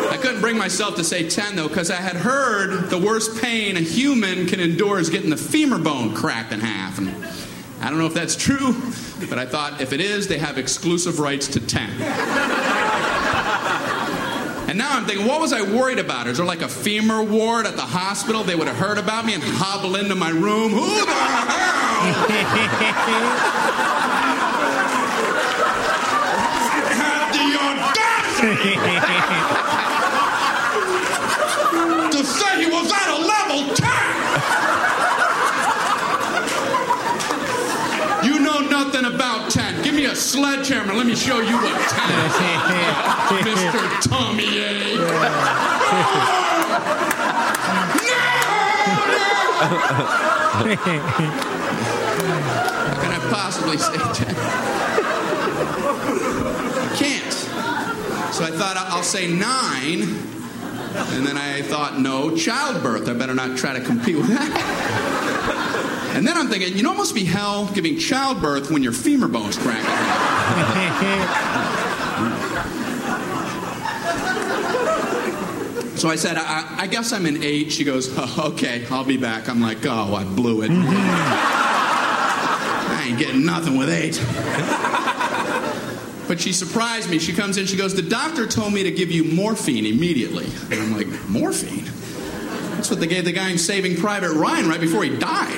I couldn't bring myself to say 10 though, because I had heard the worst pain a human can endure is getting the femur bone cracked in half. And I don't know if that's true, but I thought if it is, they have exclusive rights to 10. And now I'm thinking, what was I worried about? Is there like a femur ward at the hospital? They would have heard about me and hobble into my room. Who the hell had the audacity to say he was at a level 10? You know nothing about 10. Give me a sledgehammer. Let me show you what 10 is. Mr. Tummy Ache How can I possibly say 10? I can't. So I thought I'll say 9. And then I thought, no, childbirth. I better not try to compete with that. And then I'm thinking, you know, it must be hell giving childbirth when your femur bone's cracking. So I said, I, I guess I'm an eight. She goes, oh, okay, I'll be back. I'm like, oh, I blew it. Mm-hmm. Getting nothing with eight. But she surprised me. She comes in, she goes, the doctor told me to give you morphine immediately. And I'm like, morphine? That's what they gave the guy in Saving Private Ryan right before he died.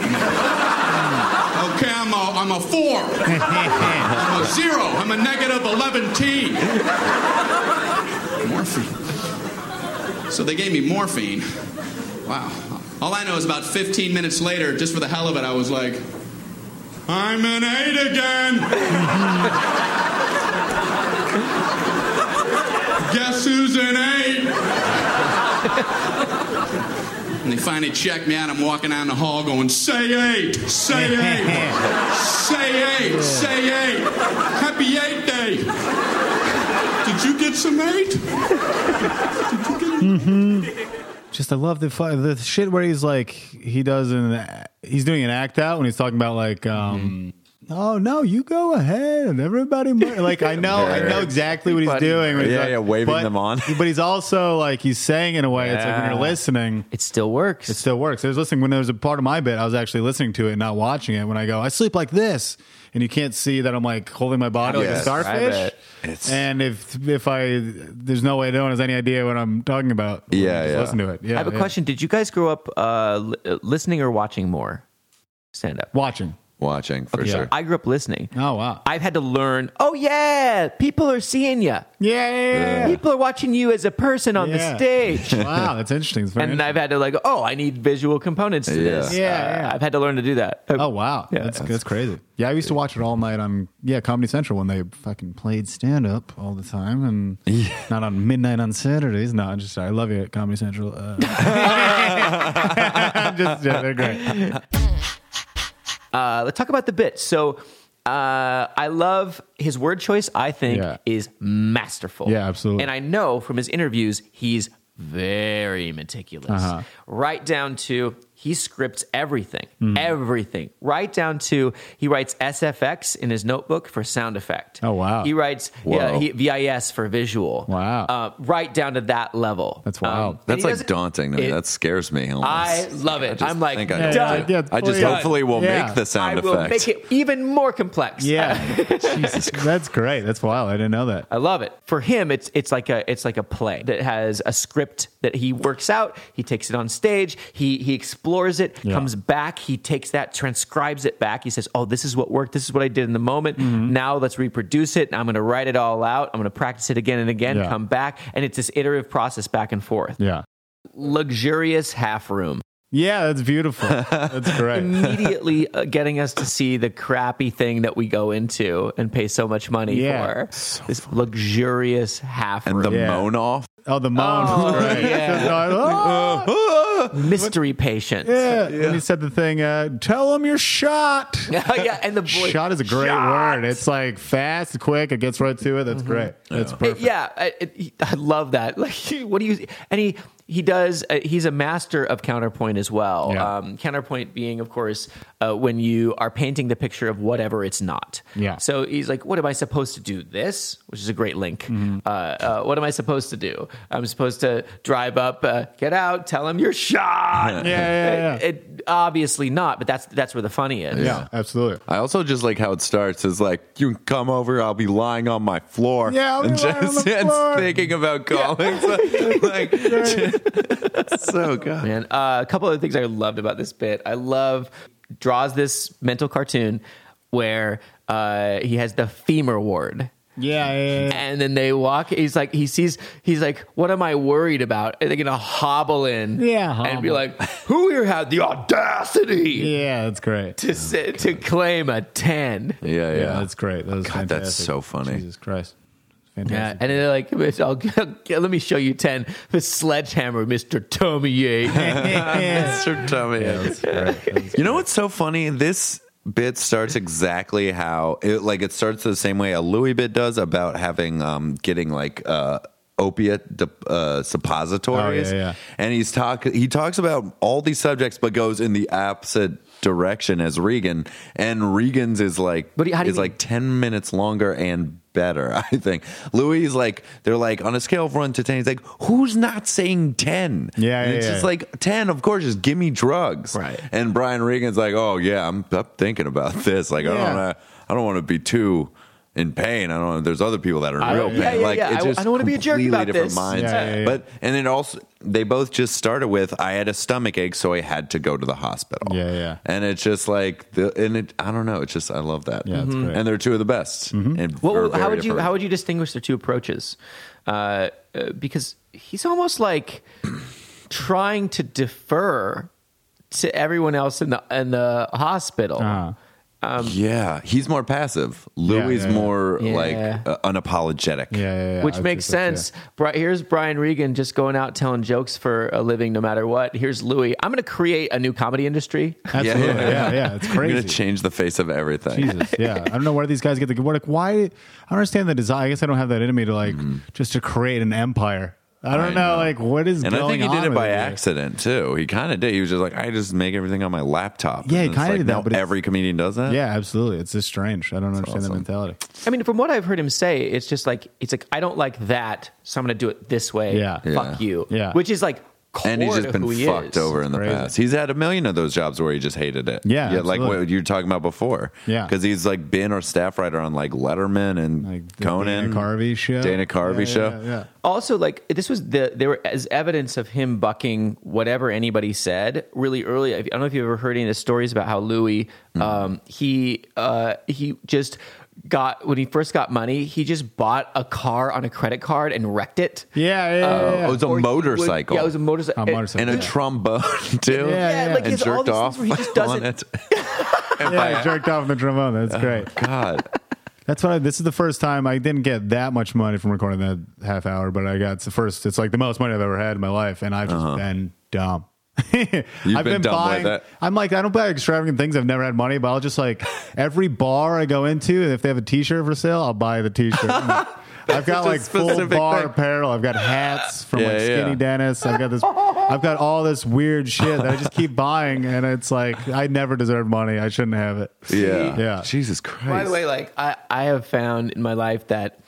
okay, I'm a, I'm a four. I'm a zero. I'm a negative 11 T. Morphine. So they gave me morphine. Wow. All I know is about 15 minutes later, just for the hell of it, I was like, I'm an eight again. Guess who's an eight? and they finally checked me out. I'm walking down the hall going, say eight, say eight, say eight, say eight. Happy eight day. Did you get some eight? Mm-hmm. Just I love the fu- the shit where he's like he does an he's doing an act out when he's talking about like um oh no you go ahead and everybody mo-" like I know I know exactly what he's Buddy. doing when he's Yeah, like- yeah, waving but- them on. but he's also like he's saying in a way it's like when Yeah. you're listening It still works. it still works. I was listening when there was a part of my bit. I was actually listening to it, not watching it. When I go, I sleep like this, and you can't see that I'm like holding my body like a Yes, starfish. Bet. It's- And if if I there's no way no one has any idea what I'm talking about. Yeah, Just yeah. Listen to it. Yeah. I have a yeah. question. Did you guys grow up uh, li- uh, listening or watching more stand up? Watching. Watching for Okay. sure. I grew up listening. Oh wow. I've had to learn. Oh yeah, people are seeing you. yeah. yeah, yeah, People are watching you as a person on Yeah. the stage. wow, that's interesting. It's very and I've had to like, oh, I need visual components to Yeah. this. Yeah, Uh, yeah. I've had to learn to do that. Oh wow, Yeah. that's that's crazy. Yeah, I used to watch it all night on yeah Comedy Central when they fucking played stand up all the time, and not on midnight on Saturdays. No, I'm just I love you at Comedy Central. Uh, just yeah, they're great. Uh, let's talk about the bit. So. Uh, I love his word choice. I think Yeah. is masterful. Yeah, absolutely. And I know from his interviews he's very meticulous, Uh-huh. right down to he scripts everything, Mm-hmm. everything, right down to he writes SFX in his notebook for sound effect. Oh, wow. He writes yeah, he, VIS for visual. Wow. uh, right down to that level. That's wild. and That's like daunting it- that scares me. Almost. I love it. just I'm like, think I done. don't do it. Yeah, I just please. hopefully will Yeah. make the sound I will effect. make it even more complex. Yeah, Jesus, that's great. That's wild. I didn't know that. I love it. For him, it's it's like a it's like a play that has a script that he works out. He takes it on stage. He he explores it. Yeah. Comes back. He takes that, transcribes it back. He says, "Oh, this is what worked. This is what I did in the moment. Mm-hmm. Now let's reproduce it. I'm going to write it all out. I'm going to practice it again and again. Yeah. Come back, and it's this iterative process back and forth. Yeah, Luxurious half room." yeah, that's beautiful. That's great. Immediately uh, getting us to see the crappy thing that we go into and pay so much money Yeah. for. this luxurious half and room. the Yeah. moan off. Oh, the moan Oh, was great. yeah. Just like, mystery patient. Yeah. When he said the thing, uh, tell him you're shot. yeah, and the voice. Shot is a great Shot. word. It's like fast, quick. It gets right to it. That's great. That's perfect. Yeah, I, it, I love that. Like, what do you? And he he does. Uh, he's a master of counterpoint as well. Yeah. Um, counterpoint being, of course, uh, when you are painting the picture of whatever it's not. Yeah. So he's like, "What am I supposed to do? This, which is a great link. Mm-hmm. Uh, uh, what am I supposed to do? I'm supposed to drive up, uh, get out, tell him you're shot. Yeah, yeah, yeah. It, it- obviously not, but that's that's where the funny is. Yeah, absolutely. I also just like how it starts is like you can come over. I'll be lying on my floor. Yeah, I'll be and lying on just the and floor. thinking about calling. So, like, so good. man. Uh, a couple of things I loved about this bit. I love draws this mental cartoon where uh, he has the femur ward. Yeah, yeah, yeah. And then they walk. He's like, he sees. He's like, "What am I worried about?" Are they're gonna hobble in, Yeah, and be like, "Who here had the audacity Yeah, that's great. to say, to claim a 10? Yeah, yeah. Yeah, that's great. That was God, fantastic. that's so funny. Jesus Christ. Yeah, and then they're like, I'll, "Let me show you ten The sledgehammer, Mister Tommy Yates." Mr. Tummy. That's great. You know what's so funny? This bit starts exactly how it like it starts the same way a Louis bit does about having um getting like uh opiate de- uh, suppositories Oh, yeah, yeah. and he's talk he talks about all these subjects but goes in the opposite direction as Regan and Regan's is like What do you- how do is mean? like 10 minutes longer and better I think Louis like they're like on a scale of 1 to 10 he's like who's not saying 10 Yeah, And yeah, it's yeah. just like 10 of course just give me drugs Right. and Brian Regan's like, "Oh yeah, I'm, I'm thinking about this. Like, I don't want to. I don't want to be too in pain. I don't. Wanna, there's other people that are in I- real yeah, pain. yeah, like, yeah. it's I- just I don't wanna be a jerk about different this. minds. Yeah, yeah, yeah. But and it also they both just started with, I had a stomach ache, so I had to go to the hospital. Yeah, yeah. And it's just like, the, and it. I don't know. It's just I love that. Yeah, it's great. And they're two of the best. And Well, how very would you different how would you distinguish the two approaches? Uh, uh, because he's almost like trying to defer to everyone else in the in the hospital. Uh-huh. Yeah, he's more passive. Louis yeah, yeah. more Yeah. like uh, unapologetic. Yeah, yeah, yeah. Which makes say so, sense. Bri- Here's Brian Regan just going out telling jokes for a living, no matter what. Here's Louis. I'm going to create a new comedy industry. yeah. Absolutely. Yeah, yeah. It's crazy. I'm gonna change the face of everything. Jesus, yeah. I don't know where these guys get the what. Like, why? I don't understand the design. I guess I don't have that in me to like just to create an empire. I don't. I know, know. like what is going on? And I think he did it by it? accident too. He kind of did. He was just like, I just make everything on my laptop. Yeah, he And it's kinda like, did that, but every comedian does that. Yeah, absolutely. It's just strange. I don't understand the mentality. I mean, from what I've heard him say, it's just like it's like I don't like that, so I'm going to do it this way. Yeah. fuck Yeah. you. Yeah. which is like core And he's just been he fucked is. over in the crazy. past. He's had a million of those jobs where he just hated it. Yeah, like absolutely. what you were talking about before. Yeah. because he's like been our staff writer on like Letterman and Like Conan, Dana Carvey show. Dana Carvey Yeah, show. Yeah, yeah. Also, like this was the there were as evidence of him bucking whatever anybody said really early. I don't know if you've ever heard any of the stories about how Louis, Mm-hmm. um, he uh, he just got when he first got money, he just bought a car on a credit card and wrecked it. Yeah, yeah, yeah, Oh, yeah. it was a Or he would- motorcycle. yeah, it was a motorcycle. A motorcycle. and a trombone too. Yeah, yeah. like, and jerked off things where he just on doesn't- it. yeah, I jerked off the trombone. That's oh, great. God, That's what I, this is the first time I didn't get that much money from recording that half hour, but I got it's the first. It's like the most money I've ever had in my life, and I've just uh-huh. been dumb. I've been dumb with it. I'm like I don't buy extravagant things. I've never had money, but I'll just like every bar I go into, and if they have a T-shirt for sale, I'll buy the T-shirt. I've got like full bar thing. apparel. I've got hats from Yeah, like Skinny yeah. Dennis. I've got this. I've got all this weird shit that I just keep buying, and it's like I never deserved money. I shouldn't have it. yeah, Yeah. Jesus Christ. By the way, like I, I have found in my life that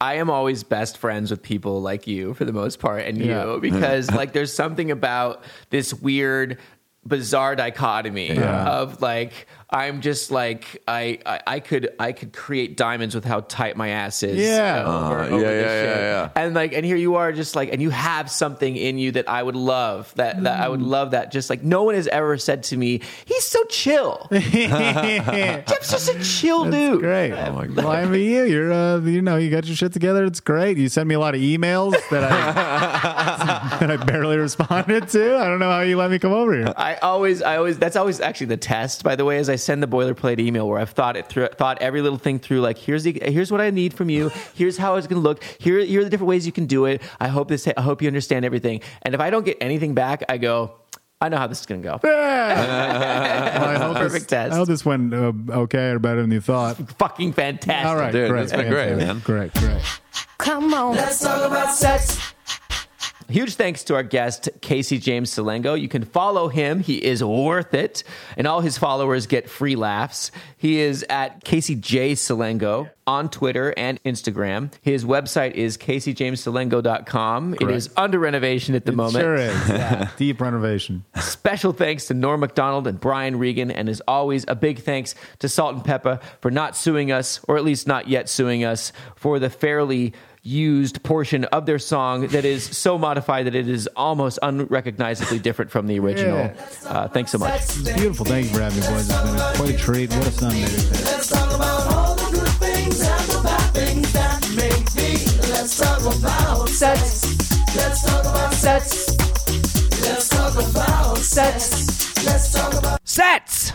I am always best friends with people like you for the most part, and Yeah. you because like there's something about this weird, bizarre dichotomy Yeah. of like I'm just like I, I I could I could create diamonds with how tight my ass is. Yeah. uh, over- Uh, over yeah, this yeah, shit. yeah, yeah. And like and here you are just like and you have something in you that I would love that that I would Mm. love that just like no one has ever said to me he's so chill. Jeff's just a chill dude. Great. Oh my God. Well, I mean, you, you're, uh, you know, you got your shit together. It's great. You send me a lot of emails that I that I barely responded to. I don't know how you let me come over here. I always, I always, that's always actually the test, by the way, is I send the boilerplate email where I've thought it through, thought every little thing through, like, here's the, here's what I need from you. Here's how it's going to look. Here, here are the different ways you can do it. I hope this, I hope you understand everything. And if I don't get anything back, I go, I know how this is going to go. Well, I hope Perfect this, test. I hope this went uh, okay or better than you thought. Fucking fantastic. All right, Dude, great. it's been great, man. Great, great. Come on. Let's talk about sex. Huge thanks to our guest, Casey James Salengo. You can follow him. He is worth it. And all his followers get free laughs. He is at Casey J. Salengo on Twitter and Instagram. His website is caseyjamessalengo.com. It is under renovation at the moment. Sure is. Yeah. Deep renovation. Special thanks to Norm Macdonald and Brian Regan. And as always, a big thanks to Salt-N-Pepa for not suing us, or at least not yet suing us, for the fairly used portion of their song that is so modified that it is almost unrecognizably different from the original. Yeah. Uh, thanks so much. Beautiful. Thank you for having me, boys. It's been a, quite a treat. What a Sunday. Let's talk about all the good things and the bad things that make me. Let's talk about sex. Let's talk about sex. Let's talk about sex. Let's talk about Sets!